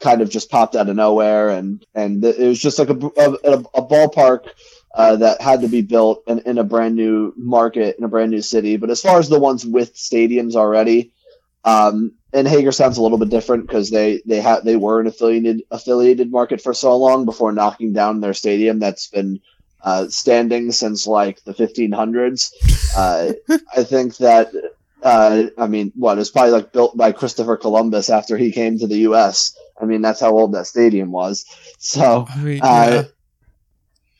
B: kind of just popped out of nowhere, and and it was just like a a, a ballpark uh, that had to be built in, in a brand new market in a brand new city. But as far as the ones with stadiums already, um, and Hagerstown's a little bit different because they they had they were an affiliated affiliated market for so long before knocking down their stadium that's been uh, standing since like the 1500s. Uh, I think that uh, I mean, what? It's probably like built by Christopher Columbus after he came to the U.S. I mean, that's how old that stadium was. So, I mean, uh,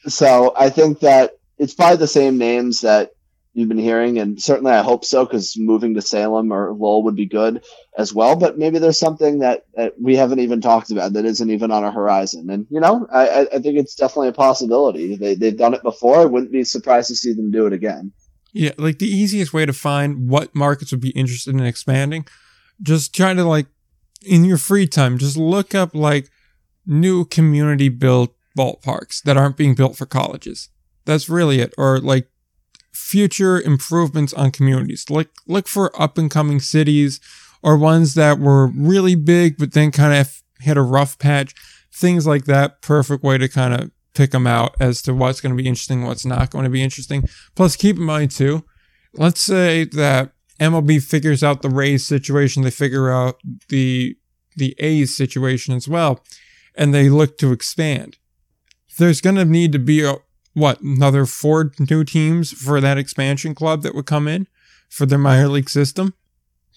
B: yeah. so I think that it's probably the same names that you've been hearing, and certainly I hope so because moving to Salem or Lowell would be good as well. But maybe there's something that, that we haven't even talked about that isn't even on our horizon, and you know, I, I think it's definitely a possibility. They they've done it before. I wouldn't be surprised to see them do it again.
A: Yeah, like the easiest way to find what markets would be interested in expanding, just try to like in your free time, just look up like new community built ballparks that aren't being built for colleges. That's really it. Or like future improvements on communities. Like look for up and coming cities or ones that were really big but then kind of hit a rough patch. Things like that. Perfect way to kind of pick them out as to what's going to be interesting, what's not going to be interesting. Plus, keep in mind too, let's say that MLB figures out the Rays situation, they figure out the the A's situation as well, and they look to expand. There's going to need to be a what another four new teams for that expansion club that would come in for their minor league system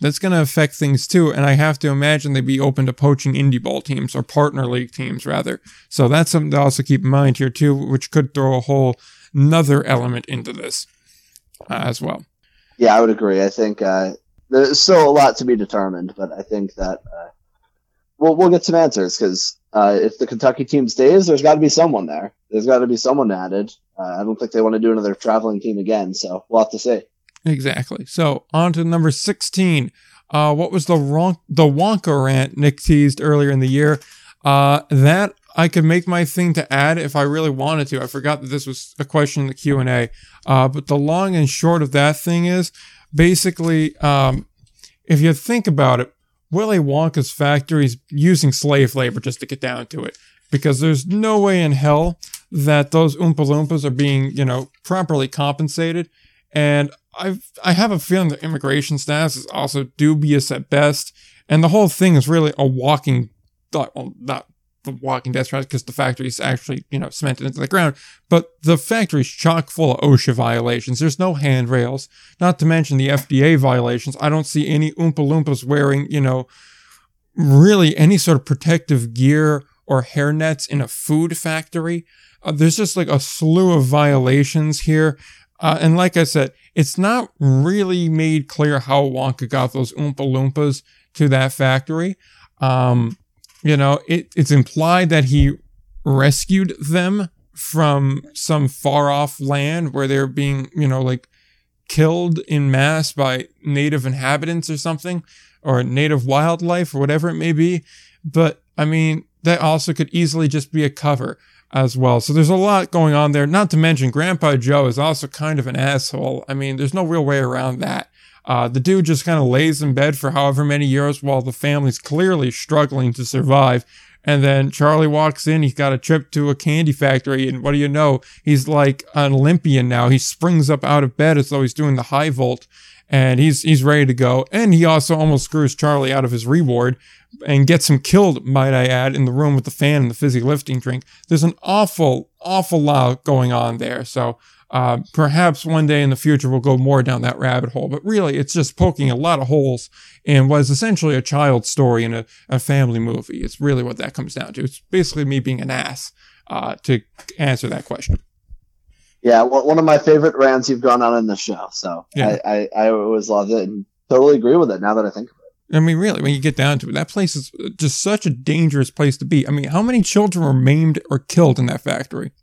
A: that's going to affect things too. And I have to imagine they'd be open to poaching indie ball teams or partner league teams rather. So that's something to also keep in mind here too, which could throw a whole another element into this uh, as well.
B: Yeah, I would agree. I think uh, there's still a lot to be determined, but I think that uh, we'll we'll get some answers because uh, if the Kentucky team stays, there's got to be someone there. There's got to be someone added. Uh, I don't think they want to do another traveling team again, so we'll have to see.
A: Exactly. So on to number 16. Uh, what was the wrong, the Wonka rant Nick teased earlier in the year? Uh, that I could make my thing to add if I really wanted to. I forgot that this was a question in the Q and A. Uh, but the long and short of that thing is basically, um, if you think about it, Willy Wonka's factory is using slave labor just to get down to it, because there's no way in hell that those Oompa Loompas are being, you know, properly compensated. And I I have a feeling that immigration status is also dubious at best, and the whole thing is really a walking, well, not the walking death trap because the factory is actually you know cemented into the ground, but the factory's chock full of OSHA violations. There's no handrails, not to mention the FDA violations. I don't see any Oompa Loompas wearing you know really any sort of protective gear or hair nets in a food factory. Uh, there's just like a slew of violations here. Uh, and like I said, it's not really made clear how Wonka got those Oompa Loompas to that factory. Um, you know, it, it's implied that he rescued them from some far off land where they're being, you know, like killed in mass by native inhabitants or something, or native wildlife or whatever it may be. But I mean, that also could easily just be a cover as well. So there's a lot going on there. Not to mention, Grandpa Joe is also kind of an asshole. I mean, there's no real way around that. Uh, the dude just kind of lays in bed for however many years while the family's clearly struggling to survive. And then Charlie walks in, he's got a trip to a candy factory, and what do you know? He's like an Olympian now. He springs up out of bed as though he's doing the high vault, and he's he's ready to go. And he also almost screws Charlie out of his reward and gets him killed, might I add, in the room with the fan and the fizzy lifting drink. There's an awful, awful lot going on there. So uh, perhaps one day in the future we'll go more down that rabbit hole. But really, it's just poking a lot of holes in what is essentially a child story in a, a family movie. It's really what that comes down to. It's basically me being an ass uh, to answer that question.
B: Yeah, well, one of my favorite rants you've gone on in the show. So yeah. I, I, I always loved it and totally agree with it now that I think of it.
A: I mean, really, when you get down to it, that place is just such a dangerous place to be. I mean, how many children were maimed or killed in that factory?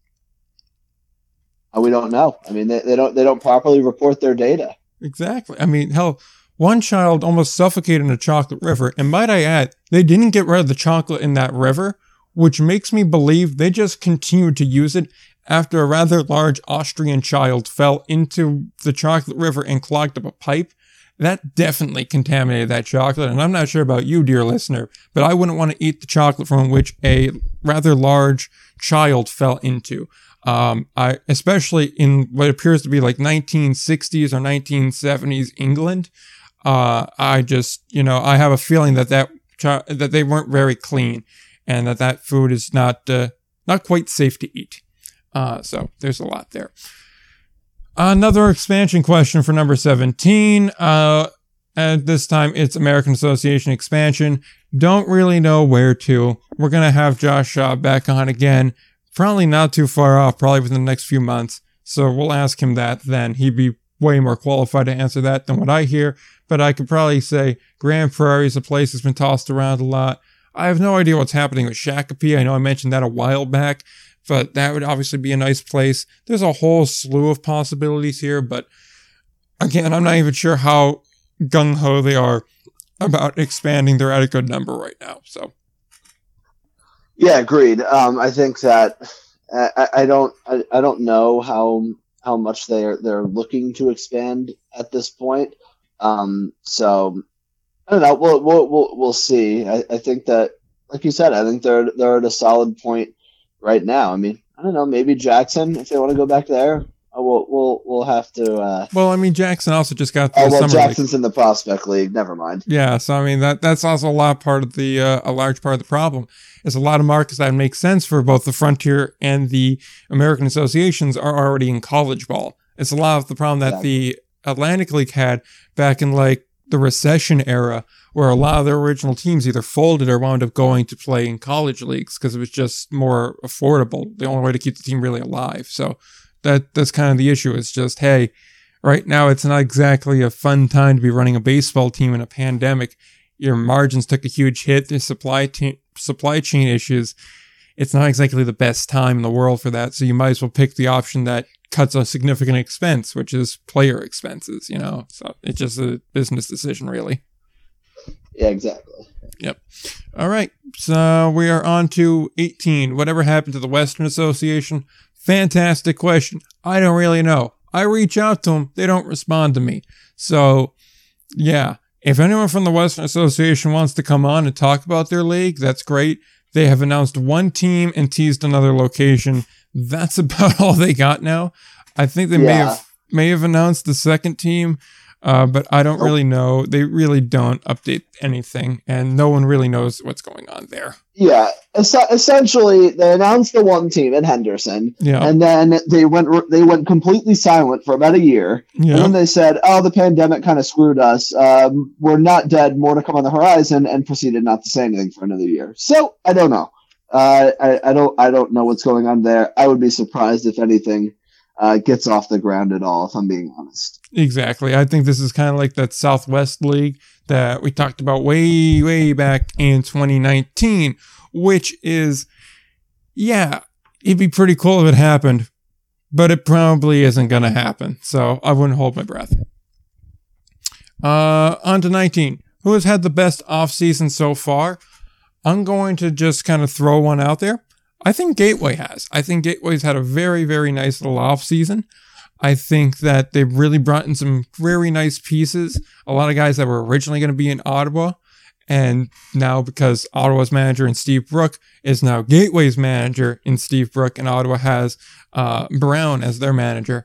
B: Uh, we don't know. I mean, they, they don't they don't properly report their data.
A: Exactly. I mean, hell, one child almost suffocated in a chocolate river, and might I add, they didn't get rid of the chocolate in that river, which makes me believe they just continued to use it after a rather large Austrian child fell into the chocolate river and clogged up a pipe that definitely contaminated that chocolate. And I'm not sure about you, dear listener, but I wouldn't want to eat the chocolate from which a rather large child fell into. Um, I, especially in what appears to be like 1960s or 1970s England. Uh, I just, you know, I have a feeling that that, that they weren't very clean and that that food is not, uh, not quite safe to eat. Uh, so there's a lot there. Another expansion question for number 17. Uh, and this time it's American Association expansion. Don't really know where to. We're going to have Josh back on again. Probably not too far off, probably within the next few months. So we'll ask him that then. He'd be way more qualified to answer that than what I hear. But I could probably say Grand Prairie is a place that's been tossed around a lot. I have no idea what's happening with Shakopee. I know I mentioned that a while back but that would obviously be a nice place. There's a whole slew of possibilities here, but again, I'm not even sure how gung ho they are about expanding. They're at a good number right now, so.
B: Yeah, agreed. Um, I think that I, I don't I, I, don't know how how much they're they're looking to expand at this point. Um, so I don't know. We'll we'll we'll, we'll see. I, I think that, like you said, I think they're they're at a solid point right now. I mean, I don't know. Maybe Jackson, if they want to go back there, uh, we'll we'll we'll have to. Uh,
A: well, I mean, Jackson also just got.
B: oh well, Jackson's league. in the prospect league. Never mind.
A: Yeah, so I mean that that's also a lot part of the uh, a large part of the problem. Is a lot of markets that make sense for both the Frontier and the American associations are already in college ball. It's a lot of the problem that exactly. the Atlantic League had back in like the recession era where a lot of their original teams either folded or wound up going to play in college leagues because it was just more affordable. The only way to keep the team really alive. So that that's kind of the issue. It's just hey, right now it's not exactly a fun time to be running a baseball team in a pandemic. Your margins took a huge hit. There's supply t- supply chain issues. It's not exactly the best time in the world for that. So you might as well pick the option that cuts a significant expense, which is player expenses. You know, so it's just a business decision, really.
B: Yeah, exactly. Yep.
A: All right. So we are on to 18. Whatever happened to the Western Association? Fantastic question. I don't really know. I reach out to them, they don't respond to me. So, yeah. If anyone from the Western Association wants to come on and talk about their league, that's great. They have announced one team and teased another location. That's about all they got now. I think they may have may have announced the second team, uh, but I don't really know. They really don't update anything, and no one really knows what's going on there.
B: Yeah, es- essentially, they announced the one team in Henderson,
A: Yeah,
B: and then they went they went completely silent for about a year. And then they said, "Oh, the pandemic kind of screwed us. Um, we're not dead. More to come on the horizon," and proceeded not to say anything for another year. So I don't know. Uh, I, I don't I don't know what's going on there. I would be surprised if anything uh, gets off the ground at all. If I'm being honest.
A: exactly. I think this is kind of like that Southwest League that we talked about way, way back in 2019, which is, yeah, it'd be pretty cool if it happened, but it probably isn't going to happen. So I wouldn't hold my breath. Uh, on to 19. Who has had the best offseason so far? I'm going to just kind of throw one out there. I think Gateway has. I think Gateway's had a very, very nice little off season. I think that they've really brought in some very nice pieces. A lot of guys that were originally going to be in Ottawa. And now, because Ottawa's manager and Steve Brook is now Gateway's manager, and Steve Brook and Ottawa has uh, Brown as their manager.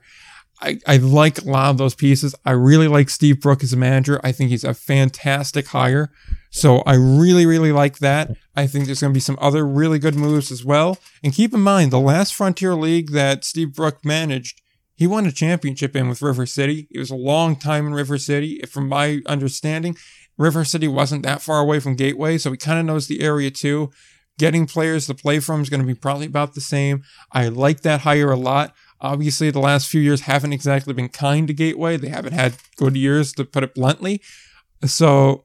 A: I, I like a lot of those pieces. I really like Steve Brook as a manager. I think he's a fantastic hire. So I really, really like that. I think there's going to be some other really good moves as well. And keep in mind, the last Frontier League that Steve Brook managed, he won a championship in with River City. It was a long time in River City. From my understanding, River City wasn't that far away from Gateway, so he kind of knows the area too. Getting players to play from is going to be probably about the same. I like that hire a lot. Obviously, the last few years haven't exactly been kind to Gateway. They haven't had good years, to put it bluntly. So,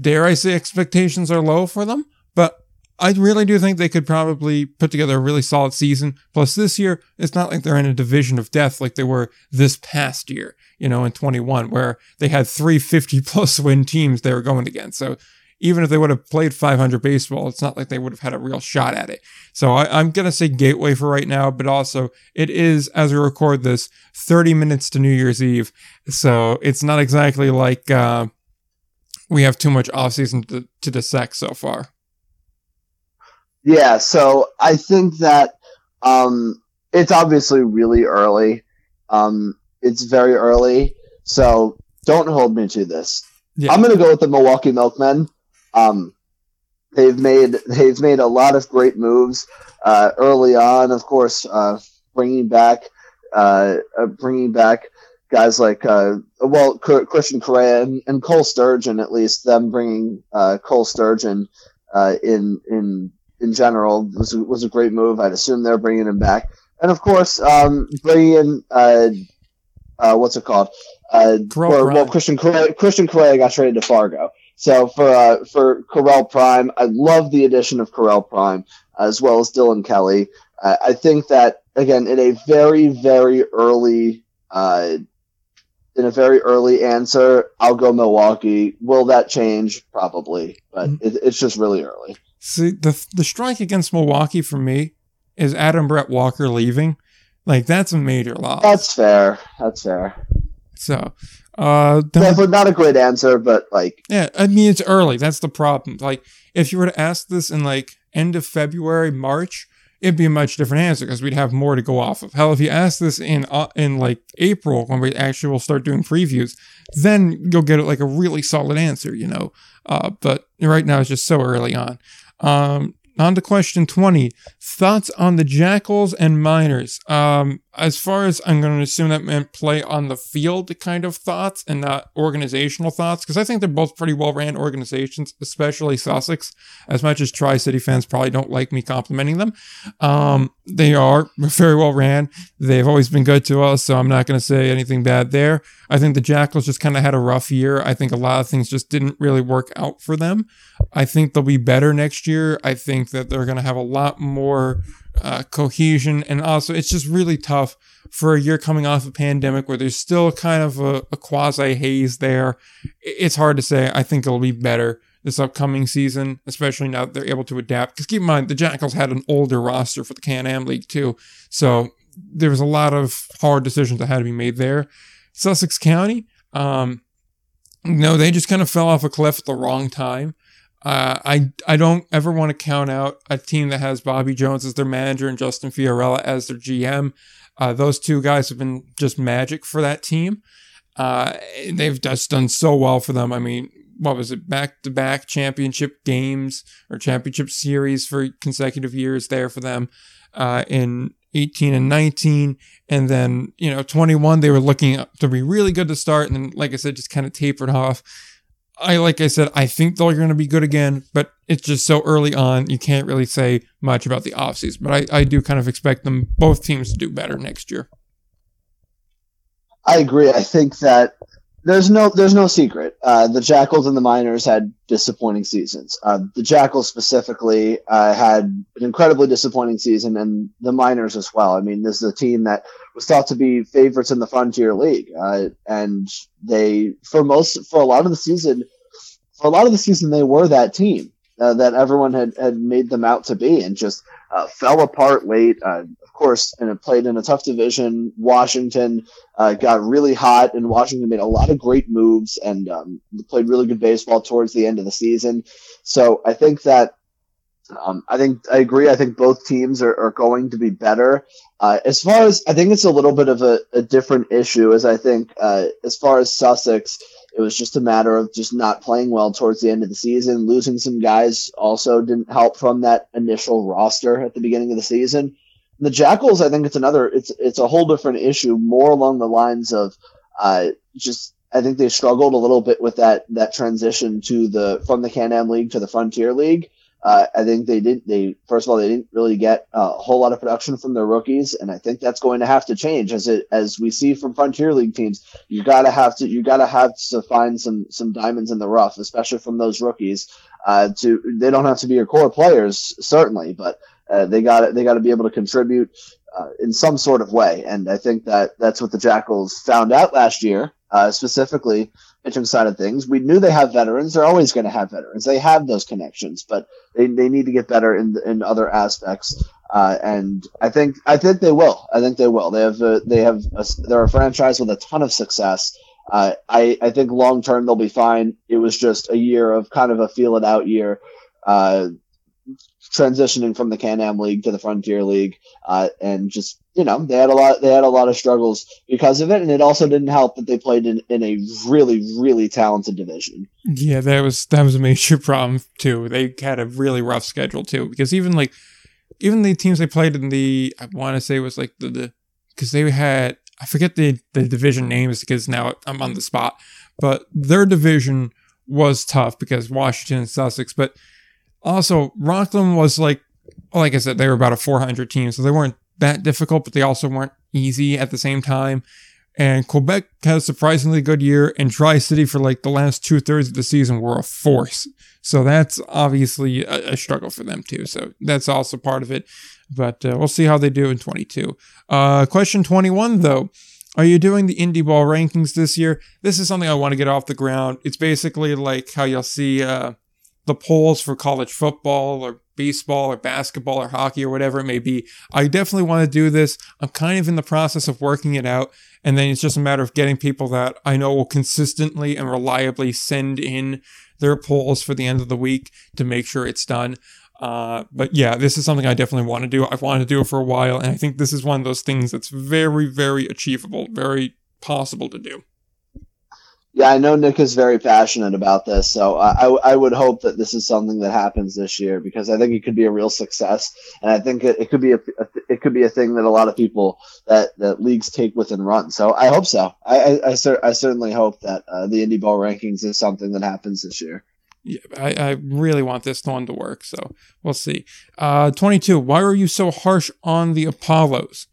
A: dare I say expectations are low for them? But I really do think they could probably put together a really solid season. Plus, this year, it's not like they're in a division of death like they were this past year, you know, in 21, where they had three 50 plus win teams they were going against. So, even if they would have played 500 baseball, it's not like they would have had a real shot at it. So I, I'm going to say Gateway for right now, but also it is, as we record this, 30 minutes to New Year's Eve. So it's not exactly like uh, we have too much offseason to, to dissect so far.
B: Yeah, so I think that um, it's obviously really early. Um, it's very early, so don't hold me to this.
A: Yeah.
B: I'm going to go with the Milwaukee Milkmen. Um, they've made they've made a lot of great moves uh, early on. Of course, uh, bringing back uh, uh, bringing back guys like uh, well Christian Correa and, and Cole Sturgeon. At least them bringing uh, Cole Sturgeon uh, in in in general was a, was a great move. I'd assume they're bringing him back, and of course, um, bringing in uh, uh, what's it called? Uh, well, Christian Correa, Christian Correa got traded to Fargo. So for uh, for Correlle Prime, I love the addition of Correlle Prime as well as Dylan Kelly. I think that again in a very very early uh, in a very early answer, I'll go Milwaukee. Will that change? Probably, but
A: Mm.
B: it, it's just really early.
A: See, the, the strike against Milwaukee for me is Adam Brett Walker leaving. Like, that's a major loss.
B: That's fair. That's fair.
A: so, uh,
B: Definitely not a great answer, but like
A: Yeah, I mean it's early. That's the problem. Like if you were to ask this in like end of February, March, it'd be a much different answer because we'd have more to go off of. Hell, if you ask this in uh, in like April when we actually will start doing previews, then you'll get like a really solid answer, you know. Uh, but right now it's just so early on. Um, on to question 20 thoughts on the jackals and miners um as far as i'm going to assume that meant play on the field kind of thoughts and not organizational thoughts because i think they're both pretty well ran organizations especially sussex. As much as tri-city fans probably don't like me complimenting them um they are very well ran they've always been good to us so i'm not going to say anything bad there. I think the jackals just kind of had a rough year. I think a lot of things just didn't really work out for them. I think they'll be better next year. I think that they're going to have a lot more uh, cohesion. And also, it's just really tough for a year coming off a pandemic where there's still kind of a, a quasi haze there. It's hard to say. I think it'll be better this upcoming season, especially now that they're able to adapt. Because keep in mind, the Jackals had an older roster for the Can Am League too. So there was a lot of hard decisions that had to be made there. Sussex County, um, no, they just kind of fell off a cliff at the wrong time. Uh, I I don't ever want to count out a team that has Bobby Jones as their manager and Justin Fiorella as their GM. Uh, those two guys have been just magic for that team. Uh, they've just done so well for them. I mean, what was it? Back to back championship games or championship series for consecutive years there for them uh, in 18 and 19. And then, you know, 21, they were looking to be really good to start. And then, like I said, just kind of tapered off. I, like I said, I think they're going to be good again, but it's just so early on. You can't really say much about the offseason. But I, I do kind of expect them, both teams, to do better next year.
B: I agree. I think that there's no there's no secret. Uh, the Jackals and the Miners had disappointing seasons. Uh, the Jackals specifically uh, had an incredibly disappointing season, and the Miners as well. I mean, this is a team that was thought to be favorites in the Frontier League, uh, and they for most for a lot of the season, for a lot of the season they were that team uh, that everyone had had made them out to be, and just uh, fell apart late course, and it played in a tough division. Washington uh, got really hot, and Washington made a lot of great moves and um, played really good baseball towards the end of the season. So I think that um, I think I agree. I think both teams are, are going to be better. Uh, as far as I think it's a little bit of a, a different issue, as I think uh, as far as Sussex, it was just a matter of just not playing well towards the end of the season. Losing some guys also didn't help from that initial roster at the beginning of the season. The Jackals, I think it's another. It's it's a whole different issue, more along the lines of uh, just. I think they struggled a little bit with that that transition to the from the Can-Am League to the Frontier League. Uh, I think they didn't They first of all, they didn't really get a whole lot of production from their rookies, and I think that's going to have to change as it as we see from Frontier League teams. You gotta have to you gotta have to find some some diamonds in the rough, especially from those rookies. Uh, to they don't have to be your core players certainly, but uh, they got they got to be able to contribute uh, in some sort of way, and I think that that's what the Jackals found out last year, uh, specifically pitching side of things. We knew they have veterans; they're always going to have veterans. They have those connections, but they, they need to get better in in other aspects. Uh, and I think I think they will. I think they will. They have a, they have a, they're a franchise with a ton of success. Uh, I I think long term they'll be fine. It was just a year of kind of a feel it out year. Uh, transitioning from the Can-Am League to the Frontier League, uh, and just you know they had a lot they had a lot of struggles because of it, and it also didn't help that they played in, in a really really talented division.
A: Yeah, that was that was a major problem too. They had a really rough schedule too because even like even the teams they played in the I want to say was like the the because they had I forget the the division names because now I'm on the spot, but their division was tough because Washington and Sussex, but also, Rockland was like, like I said, they were about a 400 team, so they weren't that difficult, but they also weren't easy at the same time. And Quebec had a surprisingly good year, and Tri City for like the last two thirds of the season were a force. So that's obviously a, a, struggle for them too. So that's also part of it. But uh, we'll see how they do in 22. Uh, question 21 though. Are you doing the indie ball rankings this year? This is something I want to get off the ground. It's basically like how you'll see uh, the polls for college football or baseball or basketball or hockey or whatever it may be. I definitely want to do this. I'm kind of in the process of working it out. And then it's just a matter of getting people that I know will consistently and reliably send in their polls for the end of the week to make sure it's done. Uh, but yeah, this is something I definitely want to do. I've wanted to do it for a while, and I think this is one of those things that's very, very achievable, very possible to do.
B: Yeah, I know Nick is very passionate about this, so I, I would hope that this is something that happens this year because I think it could be a real success, and I think it, it could be a, a, it could be a thing that a lot of people that, that leagues take with and run. So I hope so. I I, I, cer- I certainly hope that uh, the indie ball rankings is something that happens this year.
A: Yeah, I, I really want this one to work, so we'll see. Uh, 22. Why are you so harsh on the Apollos?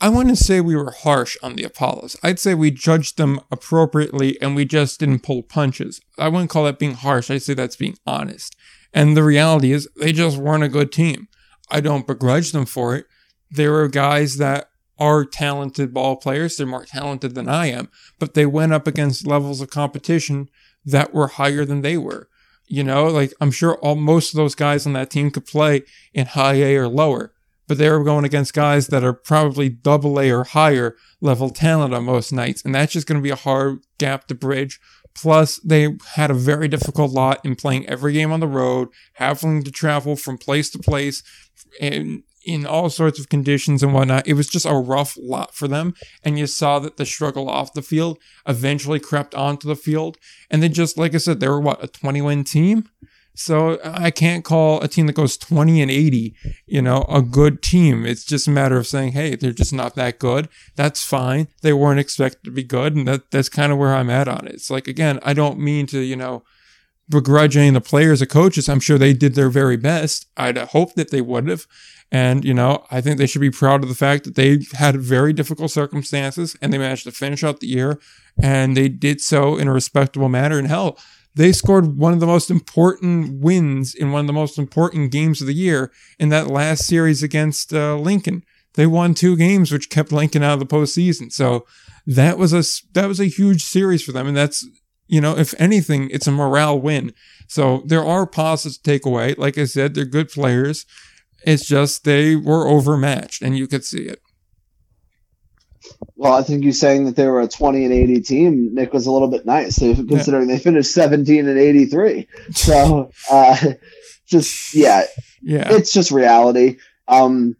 A: I wouldn't say we were harsh on the Apollos. I'd say we judged them appropriately and we just didn't pull punches. I wouldn't call that being harsh. I'd say that's being honest. And the reality is, they just weren't a good team. I don't begrudge them for it. There are guys that are talented ball players. They're more talented than I am, but they went up against levels of competition that were higher than they were. You know, like I'm sure all most of those guys on that team could play in high A or lower, but they were going against guys that are probably double A or higher level talent on most nights, and that's just going to be a hard gap to bridge. Plus, they had a very difficult lot in playing every game on the road, having to travel from place to place, and in all sorts of conditions and whatnot. It was just a rough lot for them. And you saw that the struggle off the field eventually crept onto the field. And they just, like I said, they were what, a 20 win team? So I can't call a team that goes 20 and 80, you know, a good team. It's just a matter of saying, hey, they're just not that good. That's fine. They weren't expected to be good. And that, that's kind of where I'm at on it. It's like, again, I don't mean to, you know, begrudge any of the players or coaches. I'm sure they did their very best. I'd hope that they would have. And, you know, I think they should be proud of the fact that they had very difficult circumstances and they managed to finish out the year and they did so in a respectable manner. And hell, they scored one of the most important wins in one of the most important games of the year in that last series against uh, Lincoln. They won two games, which kept Lincoln out of the postseason. So that was a that was a huge series for them, and that's you know, if anything, it's a morale win. So there are positives to take away. Like I said, they're good players. It's just they were overmatched, and you could see it.
B: Well, I think you saying that they were a 20 and 80 team, Nick, was a little bit nice, considering yeah. they finished 17 and 83. So, uh, just, yeah,
A: yeah,
B: it's just reality. Um,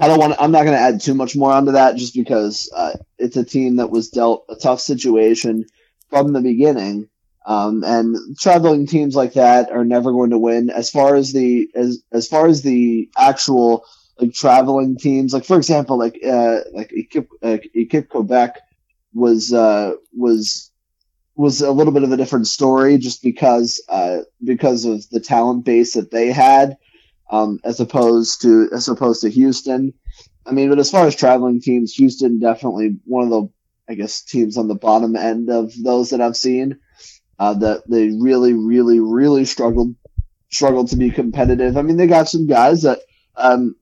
B: I don't want. I'm not going to add too much more onto that, just because uh, it's a team that was dealt a tough situation from the beginning. Um, and traveling teams like that are never going to win. As far as the as as far as the actual like traveling teams, like for example, like uh, like Equipe, uh, Quebec was uh, was was a little bit of a different story, just because uh, because of the talent base that they had, um, as opposed to as opposed to Houston. I mean, but as far as traveling teams, Houston definitely one of the I guess teams on the bottom end of those that I've seen uh, that they really, really, really struggled struggled to be competitive. I mean, they got some guys that um,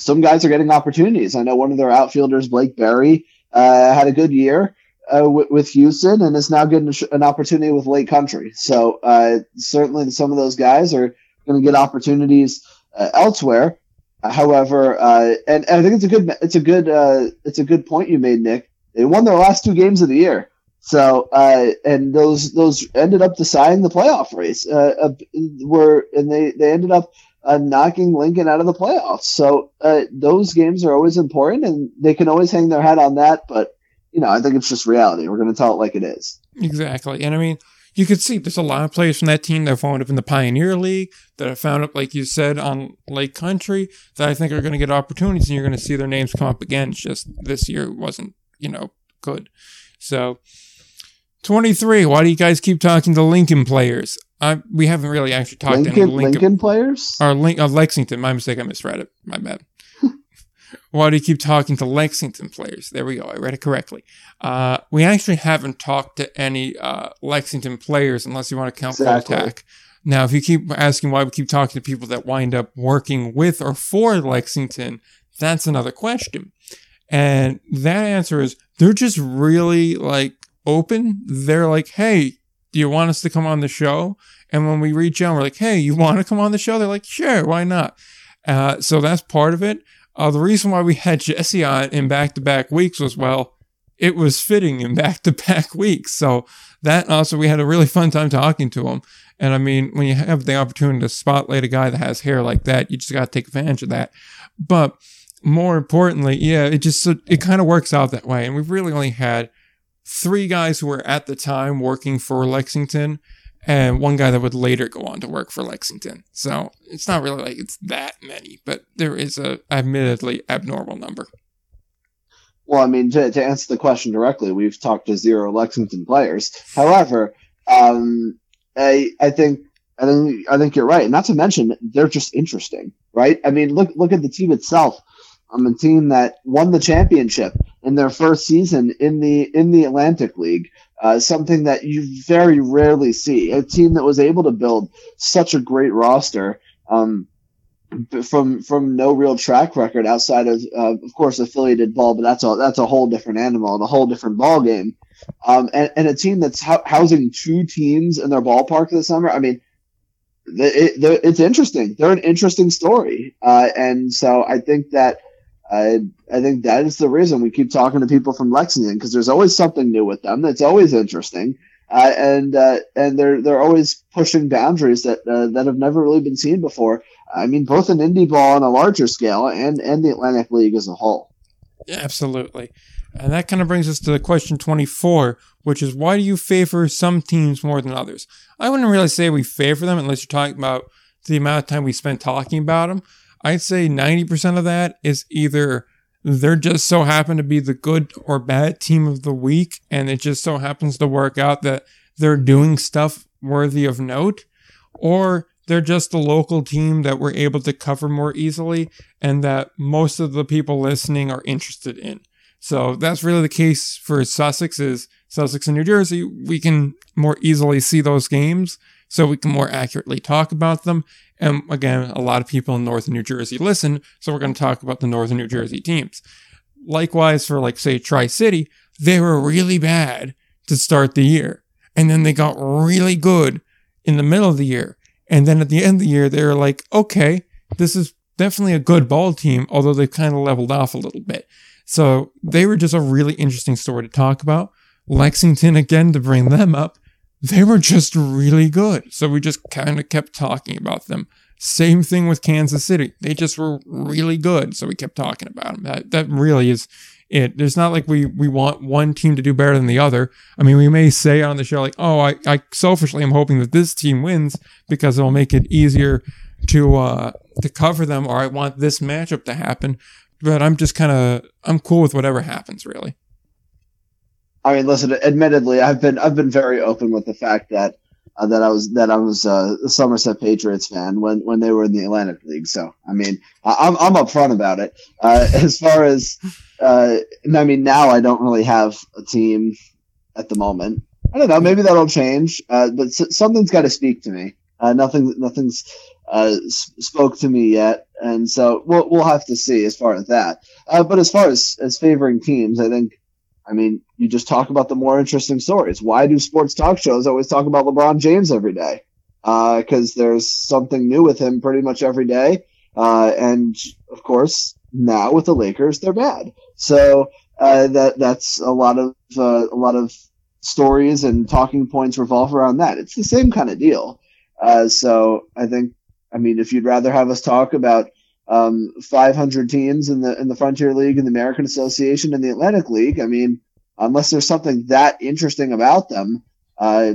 B: some guys are getting opportunities. I know one of their outfielders, Blake Berry, uh, had a good year uh, w- with Houston and is now getting an opportunity with Lake Country. So uh, certainly, some of those guys are going to get opportunities uh, elsewhere. However, uh, and, and, I think it's a good it's a good it's a good point you made, Nick. They won their last two games of the year. So, uh, and those those ended up deciding the playoff race. Uh, uh, were and they they ended up uh, knocking Lincoln out of the playoffs. So uh, those games are always important, and they can always hang their hat on that. But you know, I think it's just reality. We're going to tell it like it is.
A: Exactly, and I mean, you could see there's a lot of players from that team that wound up in the Pioneer League that have found up, like you said, on Lake Country that I think are going to get opportunities, and you're going to see their names come up again. It's just this year wasn't you know, good. So, 23. Why do you guys keep talking to Lincoln players? I, we haven't really actually talked
B: Lincoln,
A: to any
B: Lincoln, Lincoln players?
A: Or Link, uh, Lexington. My mistake. I misread it. My bad. Why do you keep talking to Lexington players? There we go. I read it correctly. Uh, we actually haven't talked to any uh, Lexington players unless you want to count exactly. Attack. Now, if you keep asking why we keep talking to people that wind up working with or for Lexington, that's another question. And that answer is they're just really like open. They're like, hey, do you want us to come on the show? And when we reach out, we're like, hey, you want to come on the show? They're like, sure, why not? Uh, so that's part of it. Uh, the reason why we had Jesse on in back to back weeks was, well, it was fitting in back to back weeks. So that also, we had a really fun time talking to him. And I mean, when you have the opportunity to spotlight a guy that has hair like that, you just got to take advantage of that. But more importantly, yeah, it just it kind of works out that way. And we've really only had three guys who were at the time working for Lexington, and one guy that would later go on to work for Lexington. So it's not really like it's that many, but there is a admittedly abnormal number.
B: Well, I mean, to, to answer the question directly, we've talked to zero Lexington players. However, um, I I think I think I think you're right. Not to mention they're just interesting, right? I mean, look look at the team itself. I'm a team that won the championship in their first season in the in the Atlantic League. Uh, something that you very rarely see. A team that was able to build such a great roster um, from from no real track record outside of uh, of course affiliated ball, but that's a that's a whole different animal and a whole different ball game. um, and, and a team that's ho- housing two teams in their ballpark this summer. I mean, it, it, it's interesting. They're an interesting story, uh, and so I think that I I think that is the reason we keep talking to people from Lexington because there's always something new with them that's always interesting, uh, and uh, and they're they're always pushing boundaries that uh, that have never really been seen before. I mean, both in indie ball on a larger scale and and the Atlantic League as a whole.
A: Absolutely. And that kind of brings us to question 24, which is why do you favor some teams more than others? I wouldn't really say we favor them unless you're talking about the amount of time we spend talking about them. I'd say 90% of that is either they're just so happen to be the good or bad team of the week, and it just so happens to work out that they're doing stuff worthy of note, or they're just a local team that we're able to cover more easily and that most of the people listening are interested in. So that's really the case for Sussex is Sussex and New Jersey. We can more easily see those games so we can more accurately talk about them. And again, a lot of people in Northern New Jersey listen, so we're going to talk about the Northern New Jersey teams. Likewise, for like, say, Tri City, they were really bad to start the year. And then they got really good in the middle of the year. And then at the end of the year, they were like, okay, this is definitely a good ball team, although they've kind of leveled off a little bit. So they were just a really interesting story to talk about. Lexington, again, to bring them up, they were just really good. So we just kind of kept talking about them. Same thing with Kansas City. They just were really good. So we kept talking about them. That, that really is it. It's not like we, we want one team to do better than the other. I mean, we may say on the show, like, oh, I, I selfishly am hoping that this team wins because it'll make it easier to, uh, to cover them, or I want this matchup to happen. But I'm just kind of, I'm cool with whatever happens, really.
B: I mean, listen. Admittedly, I've been I've been very open with the fact that uh, that I was that I was a Somerset Patriots fan when when they were in the Atlantic League. So I mean, I'm I'm upfront about it. Uh, as far as uh, I mean, now I don't really have a team at the moment. I don't know. Maybe that'll change. Uh, but s- something's got to speak to me. Uh, nothing nothing's s- spoke to me yet, and so we'll we'll have to see as far as that. but as far as as favoring teams, I think I mean, you just talk about the more interesting stories. Why do sports talk shows always talk about LeBron James every day? Because uh, there's something new with him pretty much every day. Uh, and of course, now with the Lakers, they're bad. So uh, that that's a lot of uh, a lot of stories and talking points revolve around that. It's the same kind of deal. Uh, so I think, I mean, if you'd rather have us talk about um, 500 teams in the in the Frontier League and the American Association and the Atlantic League. I mean, unless there's something that interesting about them, uh,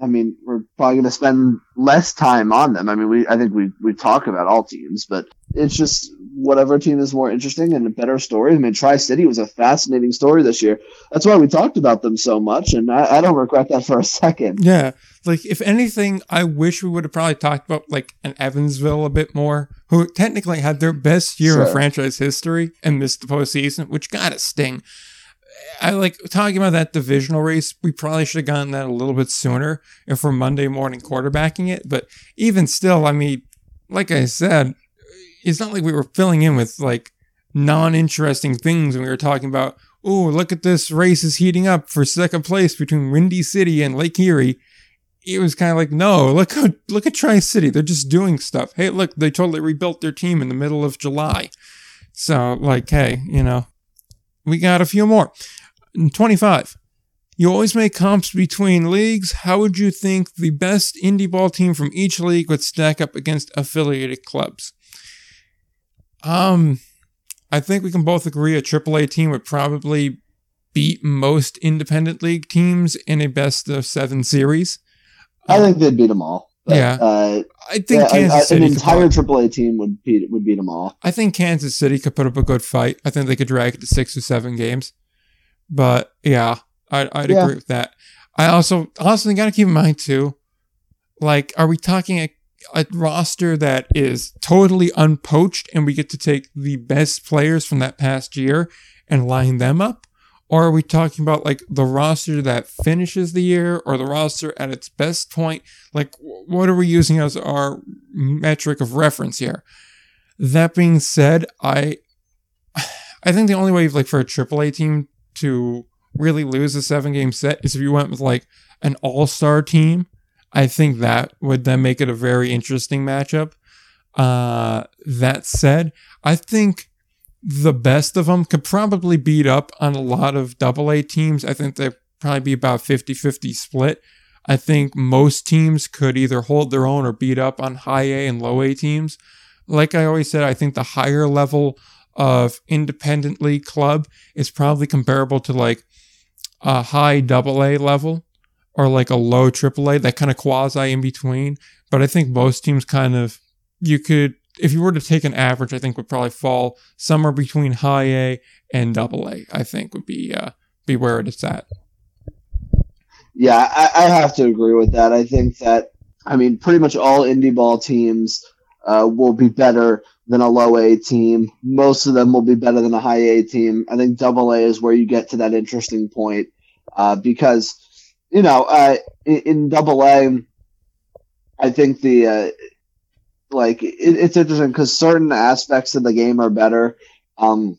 B: I mean, we're probably going to spend less time on them. I mean, we I think we we talk about all teams, but it's just whatever team is more interesting and a better story. I mean, Tri City was a fascinating story this year. That's why we talked about them so much, and I, I don't regret that for a second.
A: Yeah, like if anything, I wish we would have probably talked about like an Evansville a bit more, who technically had their best year sure. in franchise history and missed the postseason, which got a sting. I like talking about that divisional race. We probably should have gotten that a little bit sooner if we're Monday morning quarterbacking it. But even still, I mean, like I said, it's not like we were filling in with like non-interesting things when we were talking about. Oh, look at this race is heating up for second place between Windy City and Lake Erie. It was kind of like, no, look at look at Tri City. They're just doing stuff. Hey, look, they totally rebuilt their team in the middle of July. So, like, hey, you know, we got a few more. 25. You always make comps between leagues. How would you think the best indie ball team from each league would stack up against affiliated clubs? Um, I think we can both agree a AAA team would probably beat most independent league teams in a best of seven series.
B: I think they'd beat them all.
A: But, yeah, uh, I think yeah, Kansas City
B: an entire AAA team would beat would beat them all.
A: I think Kansas City could put up a good fight. I think they could drag it to six or seven games. But yeah, I, I'd yeah. agree with that. I also also got to keep in mind too, like, are we talking a, a roster that is totally unpoached and we get to take the best players from that past year and line them up? Or are we talking about like the roster that finishes the year or the roster at its best point? Like, what are we using as our metric of reference here? That being said, I, I think the only way like for a AAA team to really lose a seven game set is if you went with like an all star team. I think that would then make it a very interesting matchup. Uh, that said, I think the best of them could probably beat up on a lot of double A teams. I think they'd probably be about 50 50 split. I think most teams could either hold their own or beat up on high A and low A teams. Like I always said, I think the higher level of independent league club is probably comparable to like a high double A level or like a low triple A, that kind of quasi in between. But I think most teams kind of, you could, if you were to take an average, I think would probably fall somewhere between high A and double A, I think would be, uh, be where it's at.
B: Yeah, I, I have to agree with that. I think that, I mean, pretty much all indie ball teams uh, will be better than a low A team. Most of them will be better than a high A team. I think double A is where you get to that interesting point uh, because, you know, in, in double A, I think the, uh, like, it, it's interesting because certain aspects of the game are better. Um,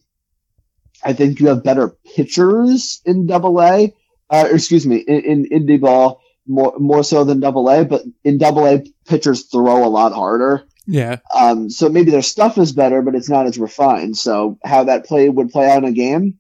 B: I think you have better pitchers in double A uh, excuse me, in, in indie ball more more so than double A, but in double A pitchers throw a lot harder.
A: Yeah.
B: Um, so maybe their stuff is better, but it's not as refined. So how that play would play out in a game,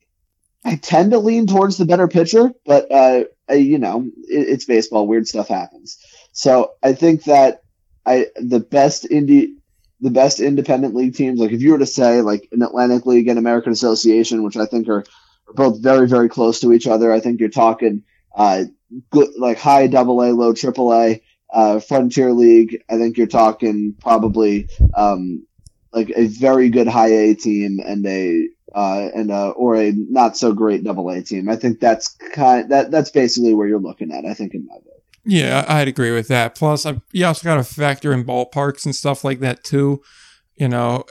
B: I tend to lean towards the better pitcher, but uh, I, you know, it, it's baseball. Weird stuff happens. So I think that I the best indie the best independent league teams, like if you were to say like an Atlantic League and American Association, which I think are are both very, very close to each other. I think you're talking uh, good, like high double A, low triple A. Uh, Frontier League, I think you're talking probably um, like a very good high A team and a uh, and a, or a not so great double A team. I think that's kind that that's basically where you're looking at. I think in my book.
A: Yeah, I'd agree with that. Plus, I, you also got to factor in ballparks and stuff like that too. You know,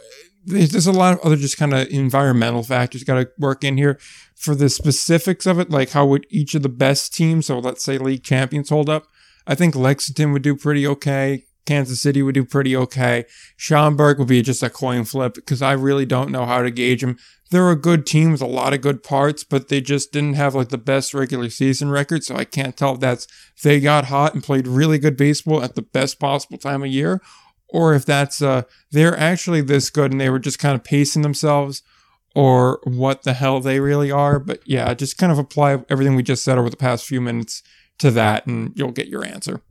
A: there's a lot of other just kind of environmental factors got to work in here for the specifics of it, like how would each of the best teams, so let's say league champions, hold up? I think Lexington would do pretty okay. Kansas City would do pretty okay. Schaumburg would be just a coin flip because I really don't know how to gauge them. They're a good team with a lot of good parts, but they just didn't have like the best regular season record, so I can't tell if that's they got hot and played really good baseball at the best possible time of year, or if that's uh they're actually this good and they were just kind of pacing themselves or what the hell they really are. But yeah, just kind of apply everything we just said over the past few minutes to that and you'll get your answer.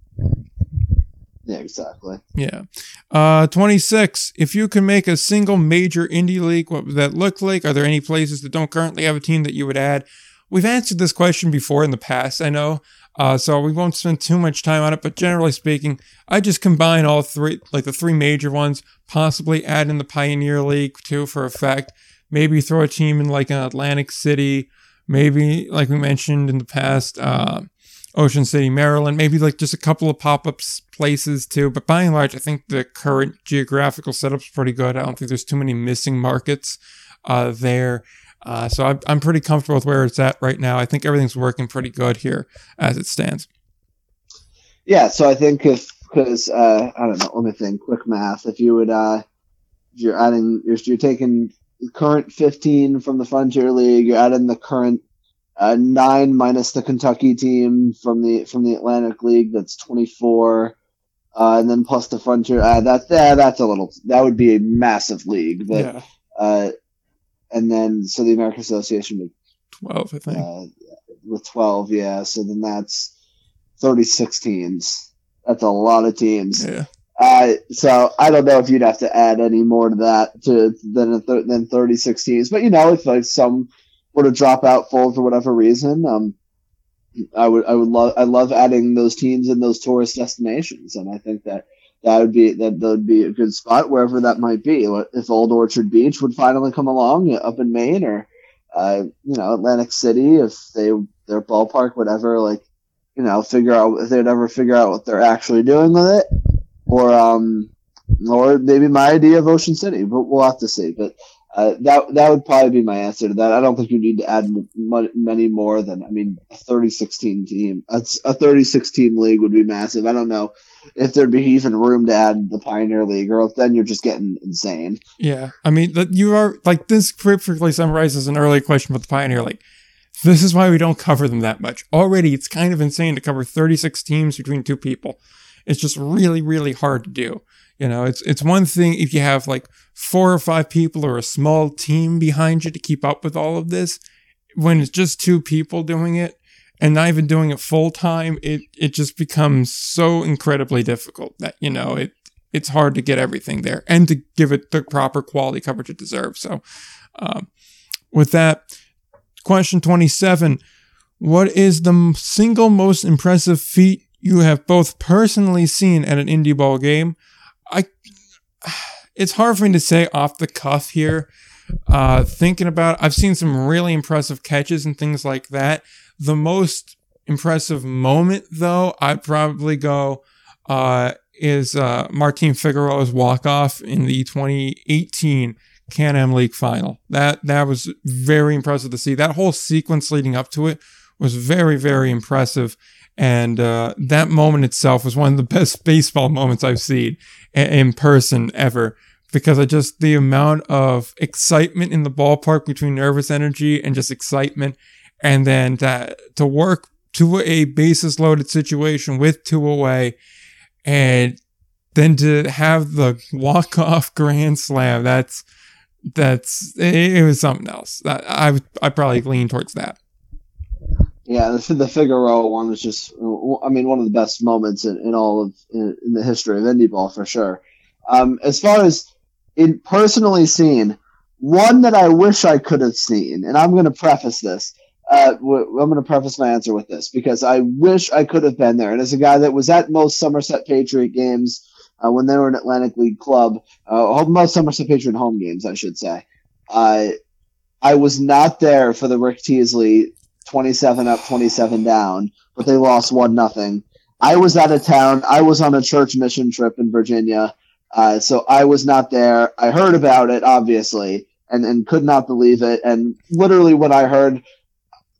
B: Yeah, exactly.
A: Yeah. Uh, 26. If you can make a single major indie league, what would that look like? Are there any places that don't currently have a team that you would add? We've answered this question before in the past, I know. Uh, so we won't spend too much time on it, but generally speaking, I just combine all three, like the three major ones, possibly add in the Pioneer League too for effect maybe throw a team in like an Atlantic City, maybe like we mentioned in the past, uh, Ocean City, Maryland, maybe like just a couple of pop ups places too. But by and large, I think the current geographical setup's pretty good. I don't think there's too many missing markets uh, there. Uh, so I'm, I'm pretty comfortable with where it's at right now. I think everything's working pretty good here as it stands.
B: Yeah, so I think if because uh, I don't know, let me think. Quick math. If you would, uh, if you're adding, you're, you're taking current 15 from the Frontier League. you're adding the current uh, nine minus the Kentucky team from the from the Atlantic League. That's 24. Uh, and then plus the Frontier. Uh, that that's a little. That would be a massive league. But yeah. uh, and then so the American Association with
A: 12, I think. Uh,
B: with 12, yeah. So then that's 36 teams. That's a lot of teams.
A: Yeah.
B: Uh, so I don't know if you'd have to add any more to that to than th- than 36 teams, but you know, if like some were to drop out full for whatever reason, um, I would I would love I love adding those teams in those tourist destinations, and I think that that would be that, that would be a good spot wherever that might be. If Old Orchard Beach would finally come along up in Maine, or uh, you know Atlantic City, if they their ballpark, whatever, like you know, figure out if they'd ever figure out what they're actually doing with it or um, or maybe my idea of Ocean City, but we'll have to see. But uh, that that would probably be my answer to that. I don't think you need to add m- many more than I mean a 30-16 team. A, a 36 team league would be massive. I don't know if there'd be even room to add the Pioneer League, or then you're just getting insane.
A: Yeah, I mean you are like this perfectly summarizes an early question about the Pioneer League. This is why we don't cover them that much. Already, it's kind of insane to cover 36 teams between two people. It's just really, really hard to do. You know, it's it's one thing if you have like four or five people or a small team behind you to keep up with all of this. When it's just two people doing it and not even doing it full time, it it just becomes so incredibly difficult that you know it it's hard to get everything there and to give it the proper quality coverage it deserves. So, um, with that, question twenty seven: What is the single most impressive feat you have both personally seen at an indie ball game? I it's hard for me to say off the cuff here. Uh, thinking about, I've seen some really impressive catches and things like that. The most impressive moment, though, I'd probably go uh, is uh, Martin Figueroa's walk off in the 2018 Can Am League final. That that was very impressive to see. That whole sequence leading up to it was very very impressive. And uh, that moment itself was one of the best baseball moments I've seen in person ever because of just the amount of excitement in the ballpark between nervous energy and just excitement. And then to, to work to a bases loaded situation with two away and then to have the walk off grand slam. That's, that's, it, it was something else. I, I probably lean towards that.
B: Yeah, the, the Figueroa one was just, I mean, one of the best moments in, in all of in, in the history of indie ball for sure. Um, as far as in personally seen, one that I wish I could have seen, and I'm going to preface this. Uh, I'm going to preface my answer with this because I wish I could have been there. And as a guy that was at most Somerset Patriot games uh, when they were an Atlantic League club, uh, most Somerset Patriot home games, I should say, uh, I was not there for the Rick Teasley 27 up, 27 down, but they lost 1 nothing. I was out of town. I was on a church mission trip in Virginia. Uh, so I was not there. I heard about it, obviously, and, and could not believe it. And literally, when I heard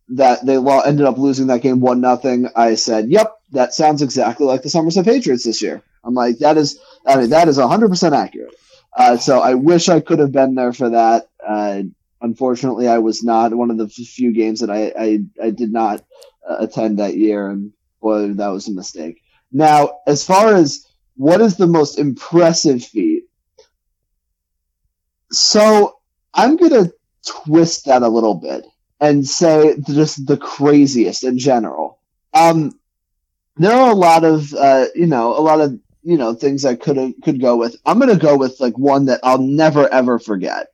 B: that they lo- ended up losing that game one nothing, I said, "Yep, that sounds exactly like the Somerset Patriots this year." I'm like, "That is, I mean, that is 100 percent accurate." Uh, so I wish I could have been there for that. Uh, unfortunately, I was not one of the few games that I I, I did not uh, attend that year, and boy, that was a mistake. Now, as far as what is the most impressive feat, so I'm gonna twist that a little bit and say just the craziest in general. Um, there are a lot of uh, you know a lot of you know things I could could go with. I'm gonna go with like one that I'll never ever forget.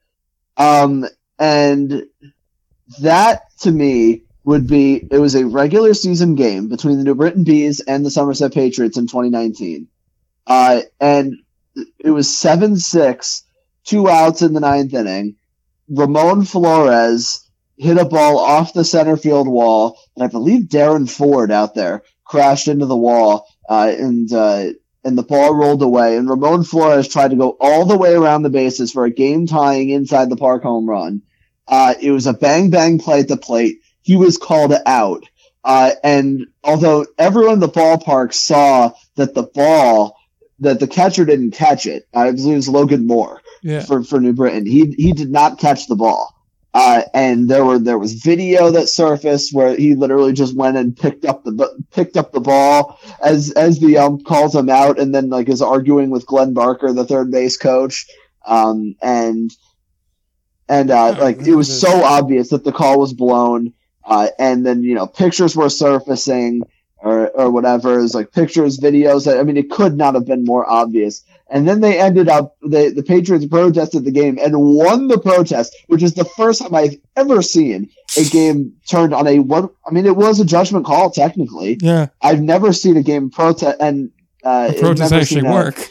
B: Um, and that to me would be it was a regular season game between the New Britain Bees and the Somerset Patriots in 2019. Uh, and it was 7 6, two outs in the ninth inning. Ramon Flores hit a ball off the center field wall, and I believe Darren Ford out there crashed into the wall, uh, and uh, and the ball rolled away. And Ramon Flores tried to go all the way around the bases for a game tying inside the park home run. Uh, it was a bang bang play at the plate. He was called out. Uh, and although everyone in the ballpark saw that the ball, that the catcher didn't catch it, I believe it was Logan Moore
A: yeah.
B: for, for New Britain. He, he did not catch the ball. Uh, and there were there was video that surfaced where he literally just went and picked up the picked up the ball as as the ump calls him out, and then like is arguing with Glenn Barker, the third base coach, um, and and uh, like it was so obvious that the call was blown. Uh, and then you know pictures were surfacing or or whatever. It was like pictures, videos. I mean, it could not have been more obvious. And then they ended up the the Patriots protested the game and won the protest, which is the first time I've ever seen a game turned on a what I mean, it was a judgment call technically.
A: Yeah,
B: I've never seen a game protest and uh,
A: protest actually work.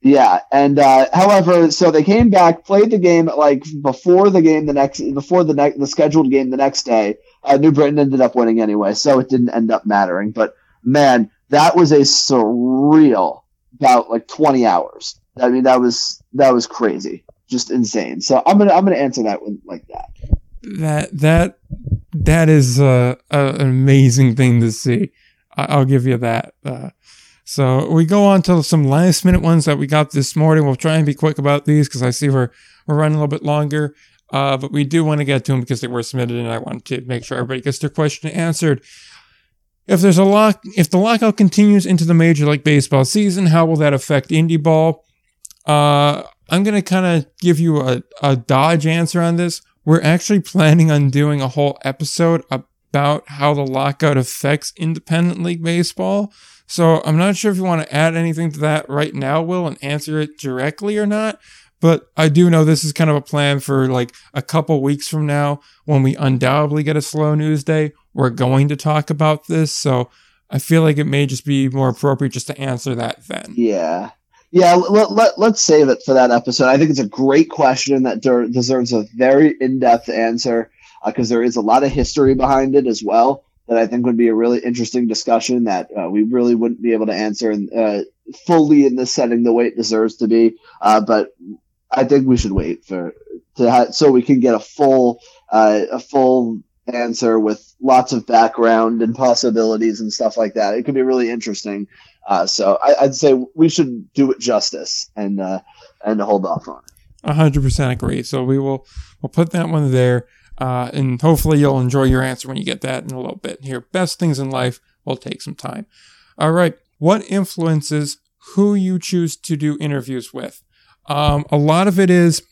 B: Yeah, and uh, however, so they came back, played the game like before the game the next before the next the scheduled game the next day. Uh, New Britain ended up winning anyway, so it didn't end up mattering. But man, that was a surreal about like 20 hours. I mean, that was that was crazy, just insane. So I'm gonna I'm gonna answer that one like that.
A: That that that is uh, an amazing thing to see. I'll give you that. Uh, so we go on to some last minute ones that we got this morning. We'll try and be quick about these because I see we're we're running a little bit longer. Uh, but we do want to get to them because they were submitted, and I want to make sure everybody gets their question answered. If there's a lock, if the lockout continues into the Major League Baseball season, how will that affect indie ball? Uh, I'm gonna kind of give you a, a dodge answer on this. We're actually planning on doing a whole episode about how the lockout affects independent league baseball. So I'm not sure if you want to add anything to that right now, Will, and answer it directly or not. But I do know this is kind of a plan for like a couple weeks from now when we undoubtedly get a slow news day. We're going to talk about this. So I feel like it may just be more appropriate just to answer that then.
B: Yeah. Yeah, let, let, let's save it for that episode. I think it's a great question that de- deserves a very in depth answer because uh, there is a lot of history behind it as well that I think would be a really interesting discussion that uh, we really wouldn't be able to answer uh, fully in this setting the way it deserves to be. Uh, but I think we should wait for to ha- so we can get a full uh, a full answer with lots of background and possibilities and stuff like that. It could be really interesting. Uh, so I, would say we should do it justice and uh, and hold off on
A: it. hundred percent agree. So we will we'll put that one there, uh, and hopefully you'll enjoy your answer when you get that in a little bit. Here, best things in life will take some time. All right, what influences who you choose to do interviews with? Um, a lot of it is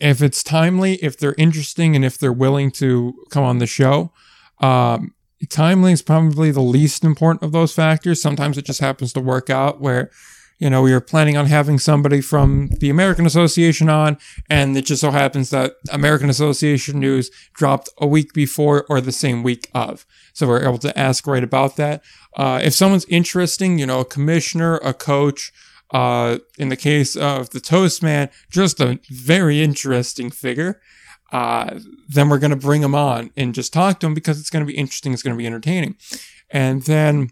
A: if it's timely, if they're interesting, and if they're willing to come on the show. Um, timely is probably the least important of those factors. Sometimes it just happens to work out where, you know, we were planning on having somebody from the American Association on, and it just so happens that American Association news dropped a week before or the same week of. So we're able to ask right about that. Uh, if someone's interesting, you know, a commissioner, a coach, uh, in the case of the Toast Man, just a very interesting figure. Uh, then we're going to bring him on and just talk to him because it's going to be interesting. It's going to be entertaining. And then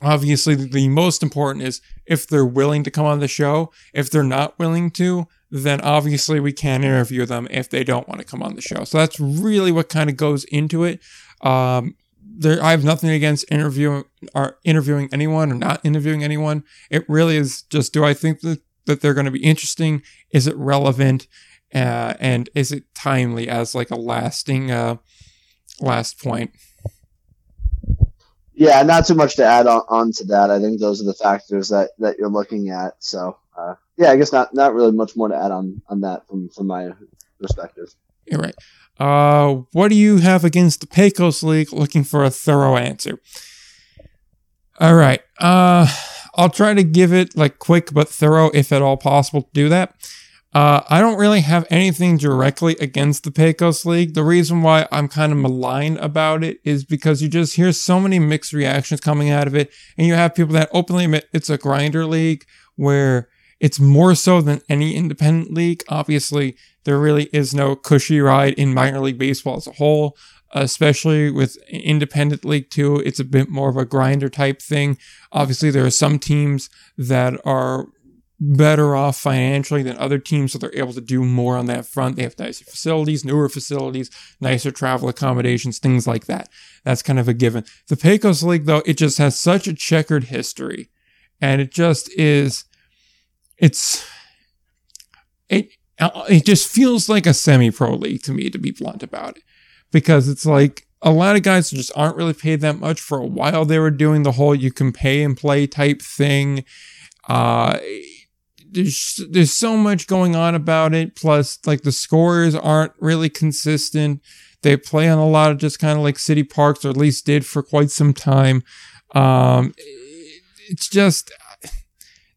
A: obviously the most important is if they're willing to come on the show. If they're not willing to, then obviously we can interview them if they don't want to come on the show. So that's really what kind of goes into it. Um, there, I have nothing against interviewing or interviewing anyone or not interviewing anyone. It really is just, do I think that, that they're going to be interesting? Is it relevant? Uh, and is it timely as like a lasting, uh, last point?
B: Yeah, not too much to add on, on to that. I think those are the factors that, that you're looking at. So, uh, yeah, I guess not, not really much more to add on, on that from, from my perspective.
A: You're right. Uh, what do you have against the Pecos League? Looking for a thorough answer. All right. Uh, I'll try to give it like quick but thorough, if at all possible, to do that. Uh, I don't really have anything directly against the Pecos League. The reason why I'm kind of malign about it is because you just hear so many mixed reactions coming out of it, and you have people that openly admit it's a grinder league where it's more so than any independent league. Obviously, there really is no cushy ride in minor league baseball as a whole, especially with independent league too. It's a bit more of a grinder type thing. Obviously, there are some teams that are better off financially than other teams, so they're able to do more on that front. They have nicer facilities, newer facilities, nicer travel accommodations, things like that. That's kind of a given. The Pecos League, though, it just has such a checkered history, and it just is it's it it just feels like a semi-pro league to me to be blunt about it because it's like a lot of guys just aren't really paid that much for a while they were doing the whole you can pay and play type thing uh there's there's so much going on about it plus like the scores aren't really consistent they play on a lot of just kind of like city parks or at least did for quite some time um it's just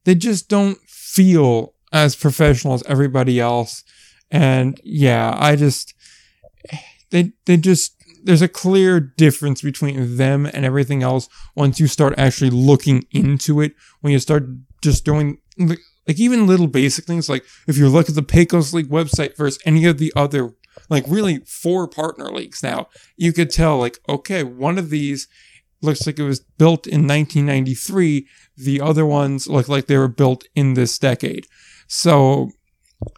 A: they just don't feel as professional as everybody else. And yeah, I just they they just there's a clear difference between them and everything else once you start actually looking into it. When you start just doing like even little basic things like if you look at the Pecos League website versus any of the other like really four partner leagues now, you could tell like okay, one of these looks like it was built in 1993. The other ones look like they were built in this decade. So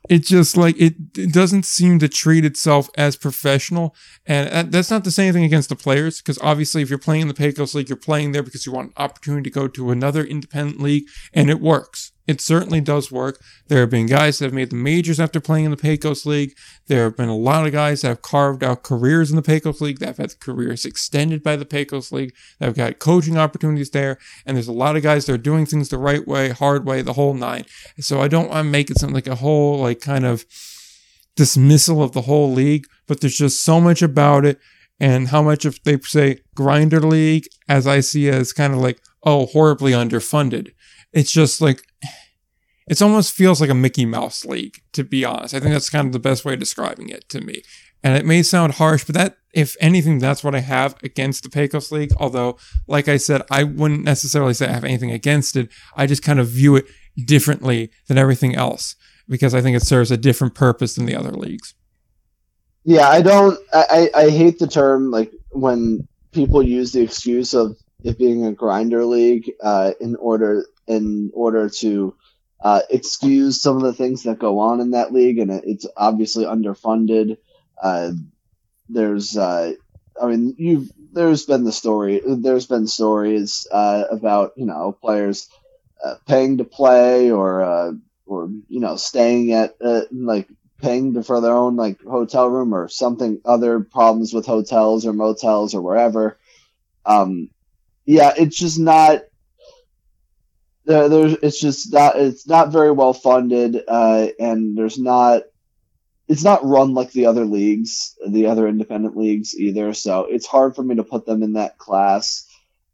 A: it just like it, it doesn't seem to treat itself as professional and that's not to say anything against the players because obviously if you're playing in the pecos league you're playing there because you want an opportunity to go to another independent league and it works it certainly does work. There have been guys that have made the majors after playing in the Pecos League. There have been a lot of guys that have carved out careers in the Pecos League, that have had careers extended by the Pecos League, that have got coaching opportunities there. And there's a lot of guys that are doing things the right way, hard way, the whole nine. So I don't want to make it something like a whole, like, kind of dismissal of the whole league, but there's just so much about it. And how much of they say grinder league, as I see as kind of like, oh, horribly underfunded. It's just like, it almost feels like a Mickey Mouse league, to be honest. I think that's kind of the best way of describing it to me. And it may sound harsh, but that, if anything, that's what I have against the Pecos League. Although, like I said, I wouldn't necessarily say I have anything against it. I just kind of view it differently than everything else because I think it serves a different purpose than the other leagues.
B: Yeah, I don't. I, I hate the term like when people use the excuse of it being a grinder league uh, in order in order to uh, excuse some of the things that go on in that league, and it's obviously underfunded. Uh, there's, uh, I mean, you've there's been the story. There's been stories uh, about you know players uh, paying to play or uh, or you know staying at like paying for their own like hotel room or something other problems with hotels or motels or wherever um yeah it's just not there, there's it's just not it's not very well funded uh, and there's not it's not run like the other leagues the other independent leagues either so it's hard for me to put them in that class.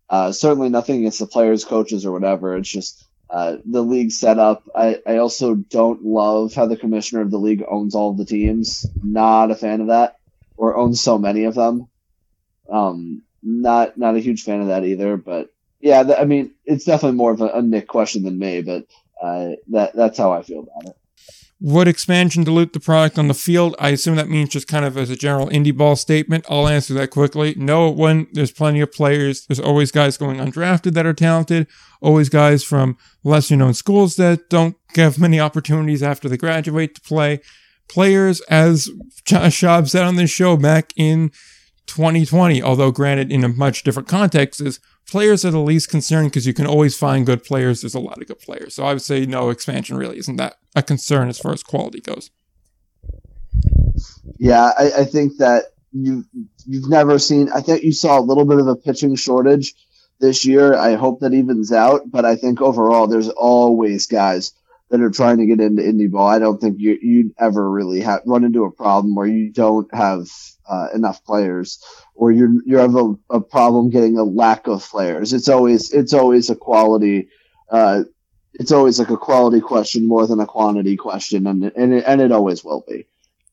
B: Uh, certainly nothing against the players coaches or whatever it's just uh, the league setup. I, I also don't love how the commissioner of the league owns all of the teams. Not a fan of that or owns so many of them. Um not not a huge fan of that either but yeah, th- I mean, it's definitely more of a, a Nick question than me, but uh, that that's how I feel about it.
A: Would expansion dilute the product on the field? I assume that means just kind of as a general indie ball statement. I'll answer that quickly. No, it wouldn't. There's plenty of players. There's always guys going undrafted that are talented. Always guys from lesser known schools that don't have many opportunities after they graduate to play. Players, as Josh Schaub said on this show back in 2020, although granted in a much different context, is players are the least concerned because you can always find good players. There's a lot of good players. So I would say no, expansion really isn't that a concern as far as quality goes.
B: Yeah, I, I think that you you've never seen. I think you saw a little bit of a pitching shortage this year. I hope that evens out, but I think overall there's always guys that are trying to get into indie ball. I don't think you you'd ever really have run into a problem where you don't have uh, enough players, or you you have a, a, problem getting a lack of players. It's always it's always a quality. Uh, it's always like a quality question more than a quantity question, and and it, and it always will be.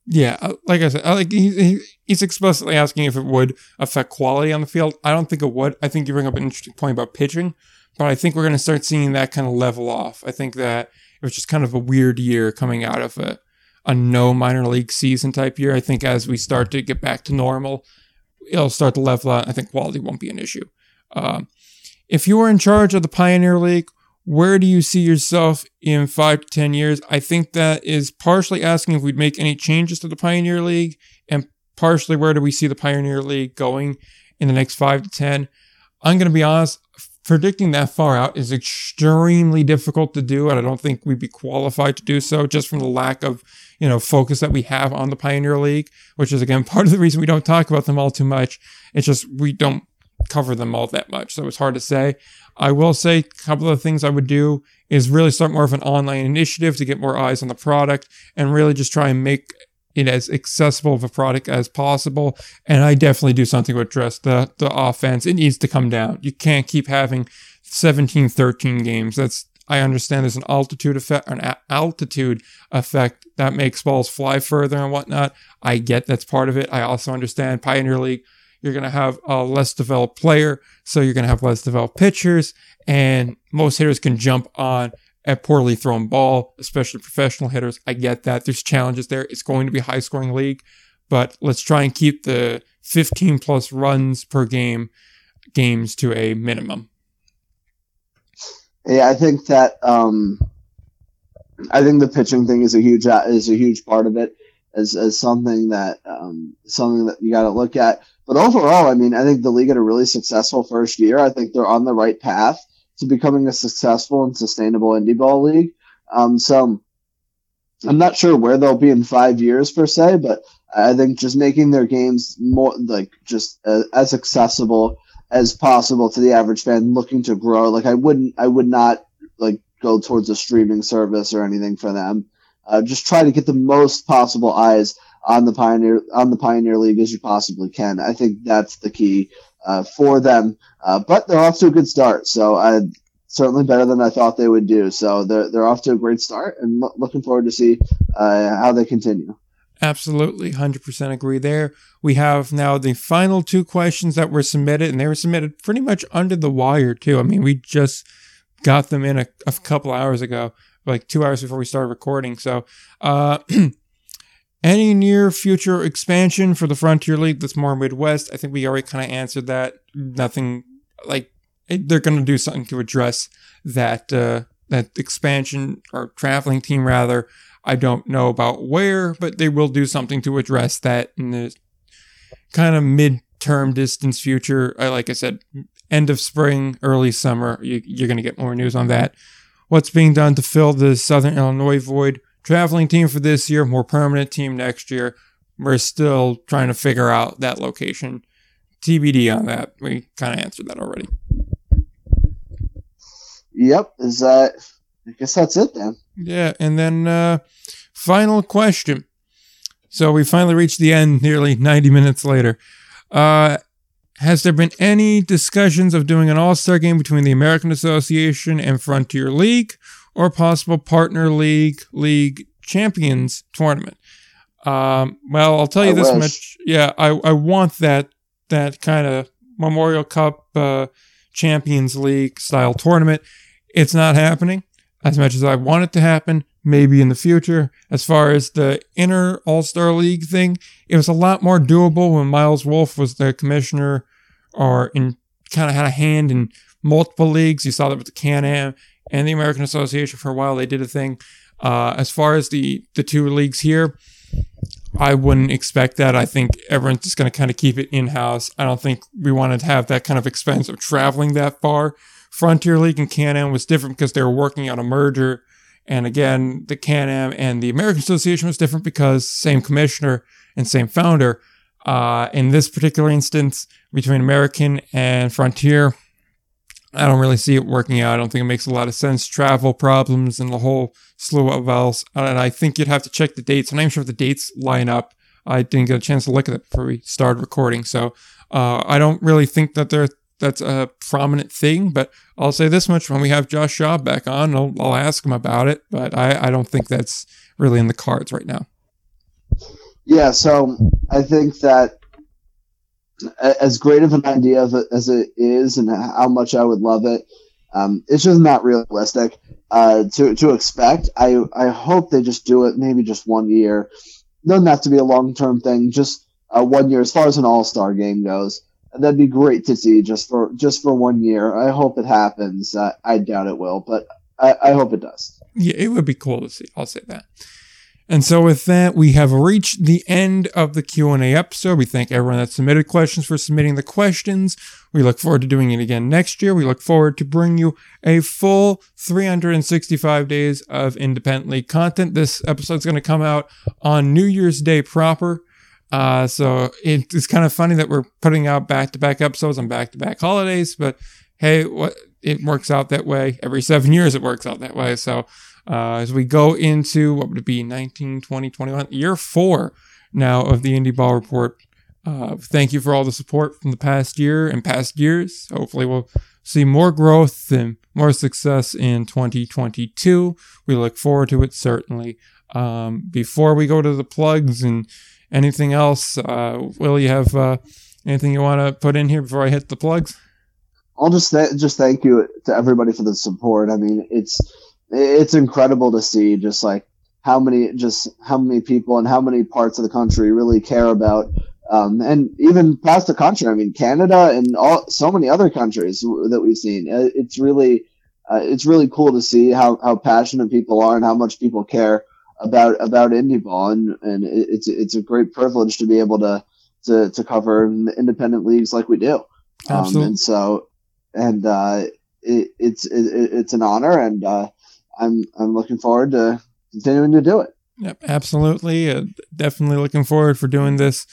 A: Yeah, uh, like I said, like he, he's explicitly asking if it would affect quality on the field. I don't think it would. I think you bring up an interesting point about pitching, but I think we're going to start seeing that kind of level off. I think that it was just kind of a weird year coming out of a, a no minor league season type year. I think as we start to get back to normal, it'll start to level out. I think quality won't be an issue. Um, if you were in charge of the Pioneer League, where do you see yourself in five to 10 years? I think that is partially asking if we'd make any changes to the Pioneer League, and partially where do we see the Pioneer League going in the next five to 10. I'm going to be honest, predicting that far out is extremely difficult to do, and I don't think we'd be qualified to do so just from the lack of you know focus that we have on the Pioneer League, which is again part of the reason we don't talk about them all too much. It's just we don't cover them all that much, so it's hard to say. I will say a couple of things I would do is really start more of an online initiative to get more eyes on the product and really just try and make it as accessible of a product as possible. And I definitely do something to address the, the offense. It needs to come down. You can't keep having 17, 13 games. That's, I understand there's an altitude effect, an altitude effect that makes balls fly further and whatnot. I get that's part of it. I also understand Pioneer League, you're going to have a less developed player, so you're going to have less developed pitchers, and most hitters can jump on a poorly thrown ball, especially professional hitters. I get that. There's challenges there. It's going to be high scoring league, but let's try and keep the 15 plus runs per game games to a minimum.
B: Yeah, I think that um, I think the pitching thing is a huge is a huge part of it as, as something that um, something that you got to look at. But overall, I mean, I think the league had a really successful first year. I think they're on the right path to becoming a successful and sustainable indie ball league. Um, so I'm not sure where they'll be in five years per se, but I think just making their games more like just uh, as accessible as possible to the average fan looking to grow. Like I wouldn't, I would not like go towards a streaming service or anything for them. Uh, just try to get the most possible eyes on the Pioneer on the Pioneer League as you possibly can. I think that's the key uh, for them. Uh, but they're off to a good start, so I certainly better than I thought they would do. So they're they're off to a great start, and lo- looking forward to see uh, how they continue.
A: Absolutely, 100% agree there. We have now the final two questions that were submitted, and they were submitted pretty much under the wire, too. I mean, we just got them in a, a couple hours ago, like two hours before we started recording. So, uh, any near future expansion for the Frontier League that's more Midwest? I think we already kind of answered that. Nothing like they're going to do something to address that uh, that expansion or traveling team rather. I don't know about where, but they will do something to address that in the kind of mid-term distance future. I like I said, end of spring, early summer. You, you're going to get more news on that. What's being done to fill the Southern Illinois void? Traveling team for this year, more permanent team next year. We're still trying to figure out that location. TBD on that. We kind of answered that already.
B: Yep. Is that? I guess that's it then.
A: Yeah, and then uh, final question. So we finally reached the end, nearly 90 minutes later. Uh, has there been any discussions of doing an all star game between the American Association and Frontier League, or possible partner league league champions tournament? Um, well, I'll tell you
B: I
A: this
B: wish.
A: much. Yeah, I, I want that that kind of Memorial Cup uh, Champions League style tournament. It's not happening as much as I want it to happen. Maybe in the future. As far as the inner All Star League thing, it was a lot more doable when Miles Wolff was the commissioner or in kind of had a hand in multiple leagues. You saw that with the Can Am and the American Association for a while. They did a thing. Uh, as far as the the two leagues here, I wouldn't expect that. I think everyone's just going to kind of keep it in house. I don't think we wanted to have that kind of expense of traveling that far. Frontier League and Can Am was different because they were working on a merger. And again, the Can Am and the American Association was different because same commissioner and same founder. Uh, in this particular instance, between American and Frontier, I don't really see it working out. I don't think it makes a lot of sense. Travel problems and the whole slew of else. And I think you'd have to check the dates. I'm not even sure if the dates line up. I didn't get a chance to look at it before we started recording. So uh, I don't really think that there that's a prominent thing. But I'll say this much: when we have Josh Schaub back on, I'll, I'll ask him about it. But I, I don't think that's really in the cards right now.
B: Yeah, so I think that as great of an idea of it as it is, and how much I would love it, um, it's just not realistic uh, to to expect. I I hope they just do it maybe just one year. Doesn't have to be a long term thing. Just uh, one year, as far as an All Star game goes. That'd be great to see just for just for one year. I hope it happens. Uh, I doubt it will, but I, I hope it does.
A: Yeah, it would be cool to see. I'll say that. And so with that, we have reached the end of the Q&A episode. We thank everyone that submitted questions for submitting the questions. We look forward to doing it again next year. We look forward to bringing you a full 365 days of independently content. This episode is going to come out on New Year's Day proper. Uh, so it's kind of funny that we're putting out back-to-back episodes on back-to-back holidays, but hey, what it works out that way. Every seven years, it works out that way. So uh, as we go into what would it be 19 20 21 year four now of the indie ball report uh, thank you for all the support from the past year and past years. Hopefully we'll see more growth and more success in 2022 we look forward to it certainly. Um, before we go to the plugs and anything else uh, will you have uh, anything you want to put in here before i hit the plugs?
B: I'll just th- just thank you to everybody for the support. I mean, it's it's incredible to see just like how many just how many people and how many parts of the country really care about um, and even past the country. I mean, Canada and all so many other countries that we've seen. Uh, It's really uh, it's really cool to see how, how passionate people are and how much people care about about indie ball and and it's it's a great privilege to be able to to, to cover independent leagues like we do. Um,
A: Absolutely.
B: and so and uh, it, it's it, it's an honor, and uh, I'm I'm looking forward to continuing to do it.
A: Yep, absolutely. Uh, definitely looking forward for doing this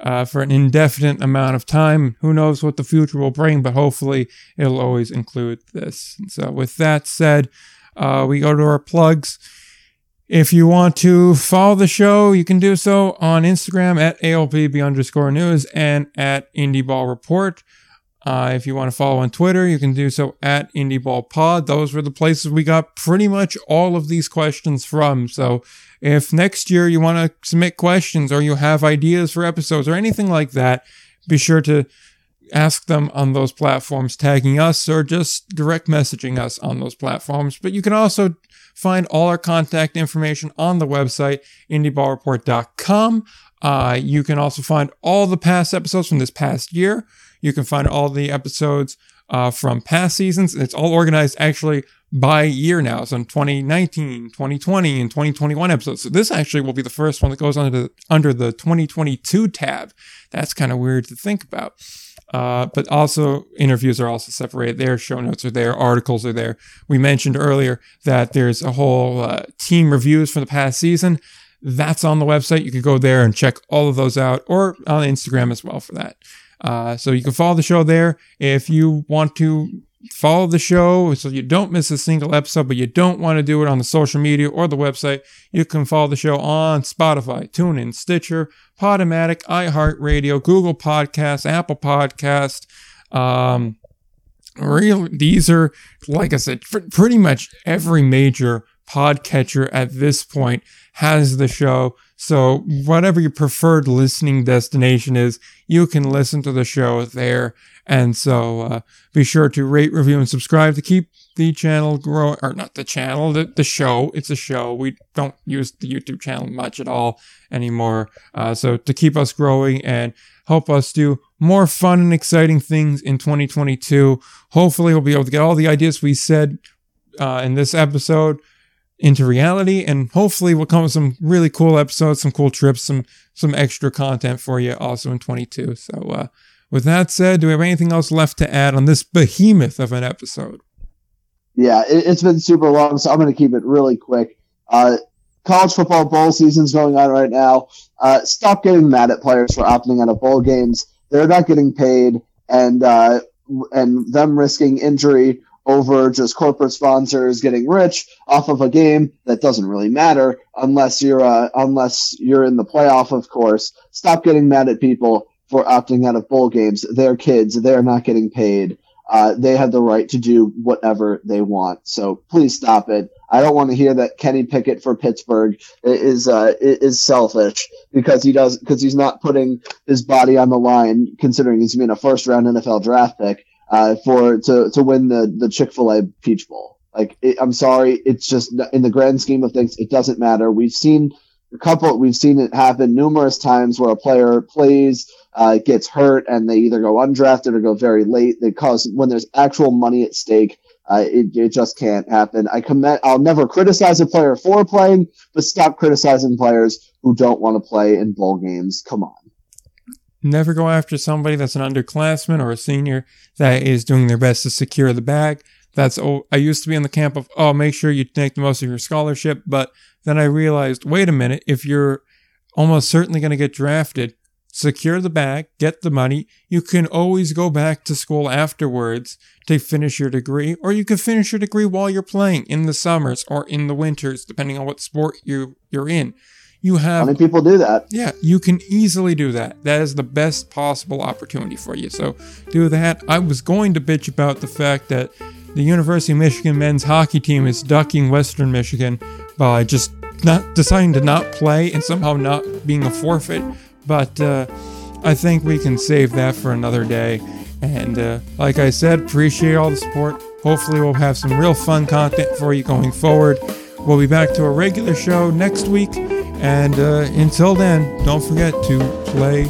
A: uh, for an indefinite amount of time. Who knows what the future will bring, but hopefully it'll always include this. And so, with that said, uh, we go to our plugs. If you want to follow the show, you can do so on Instagram at ALPB underscore news and at Indie Ball Report. Uh, if you want to follow on Twitter, you can do so at IndieBallPod. Those were the places we got pretty much all of these questions from. So if next year you want to submit questions or you have ideas for episodes or anything like that, be sure to ask them on those platforms, tagging us or just direct messaging us on those platforms. But you can also find all our contact information on the website, indieballreport.com. Uh, you can also find all the past episodes from this past year. You can find all the episodes uh, from past seasons. It's all organized actually by year now. So in 2019, 2020, and 2021 episodes. So this actually will be the first one that goes under the, under the 2022 tab. That's kind of weird to think about. Uh, but also interviews are also separated there. Show notes are there. Articles are there. We mentioned earlier that there's a whole uh, team reviews for the past season. That's on the website. You can go there and check all of those out or on Instagram as well for that. Uh, so you can follow the show there. If you want to follow the show so you don't miss a single episode, but you don't want to do it on the social media or the website, you can follow the show on Spotify, TuneIn, Stitcher, Podomatic, iHeartRadio, Google Podcasts, Apple Podcast. Um, real, these are, like I said, pretty much every major podcatcher at this point has the show. So whatever your preferred listening destination is, you can listen to the show there. And so uh, be sure to rate, review, and subscribe to keep the channel growing, or not the channel, the, the show. It's a show. We don't use the YouTube channel much at all anymore. Uh, so to keep us growing and help us do more fun and exciting things in 2022. Hopefully, we'll be able to get all the ideas we said uh, in this episode into reality and hopefully we'll come with some really cool episodes some cool trips some some extra content for you also in 22 so uh, with that said do we have anything else left to add on this behemoth of an episode?
B: Yeah it, has been super long so i'm going to keep it really quick. Uh, college football bowl season's going on right now. Uh, stop getting mad at players for opting out of bowl games. They're not getting paid and uh, and them risking injury over just corporate sponsors getting rich off of a game that doesn't really matter unless you're uh, unless you're in the playoff, of course. Stop getting mad at people for opting out of bowl games. They're kids. They're not getting paid. Uh, they have the right to do whatever they want. So please stop it. I don't want to hear that Kenny Pickett for Pittsburgh is uh, is selfish because he does because he's not putting his body on the line, considering he's been a first round NFL draft pick uh, for to to win the the Chick Fil A Peach Bowl. Like, it, I'm sorry, it's just in the grand scheme of things, it doesn't matter. We've seen a couple, we've seen it happen numerous times where a player plays, uh, gets hurt, and they either go undrafted or go very late. They cause when there's actual money at stake. Uh, it, it just can't happen. I commit. I'll never criticize a player for playing, but stop criticizing players who don't want to play in bowl games. Come on.
A: Never go after somebody that's an underclassman or a senior that is doing their best to secure the bag. That's oh, I used to be in the camp of oh, make sure you make the most of your scholarship, but then I realized, wait a minute, if you're almost certainly going to get drafted, secure the bag, get the money. You can always go back to school afterwards to finish your degree, or you can finish your degree while you're playing in the summers or in the winters, depending on what sport you you're in. You have
B: How many people do that?
A: Yeah, you can easily do that. That is the best possible opportunity for you. So do that. I was going to bitch about the fact that the University of Michigan men's hockey team is ducking Western Michigan by just not deciding to not play and somehow not being a forfeit. But uh, I think we can save that for another day. And uh, like I said, appreciate all the support. Hopefully, we'll have some real fun content for you going forward. We'll be back to a regular show next week. And uh, until then, don't forget to play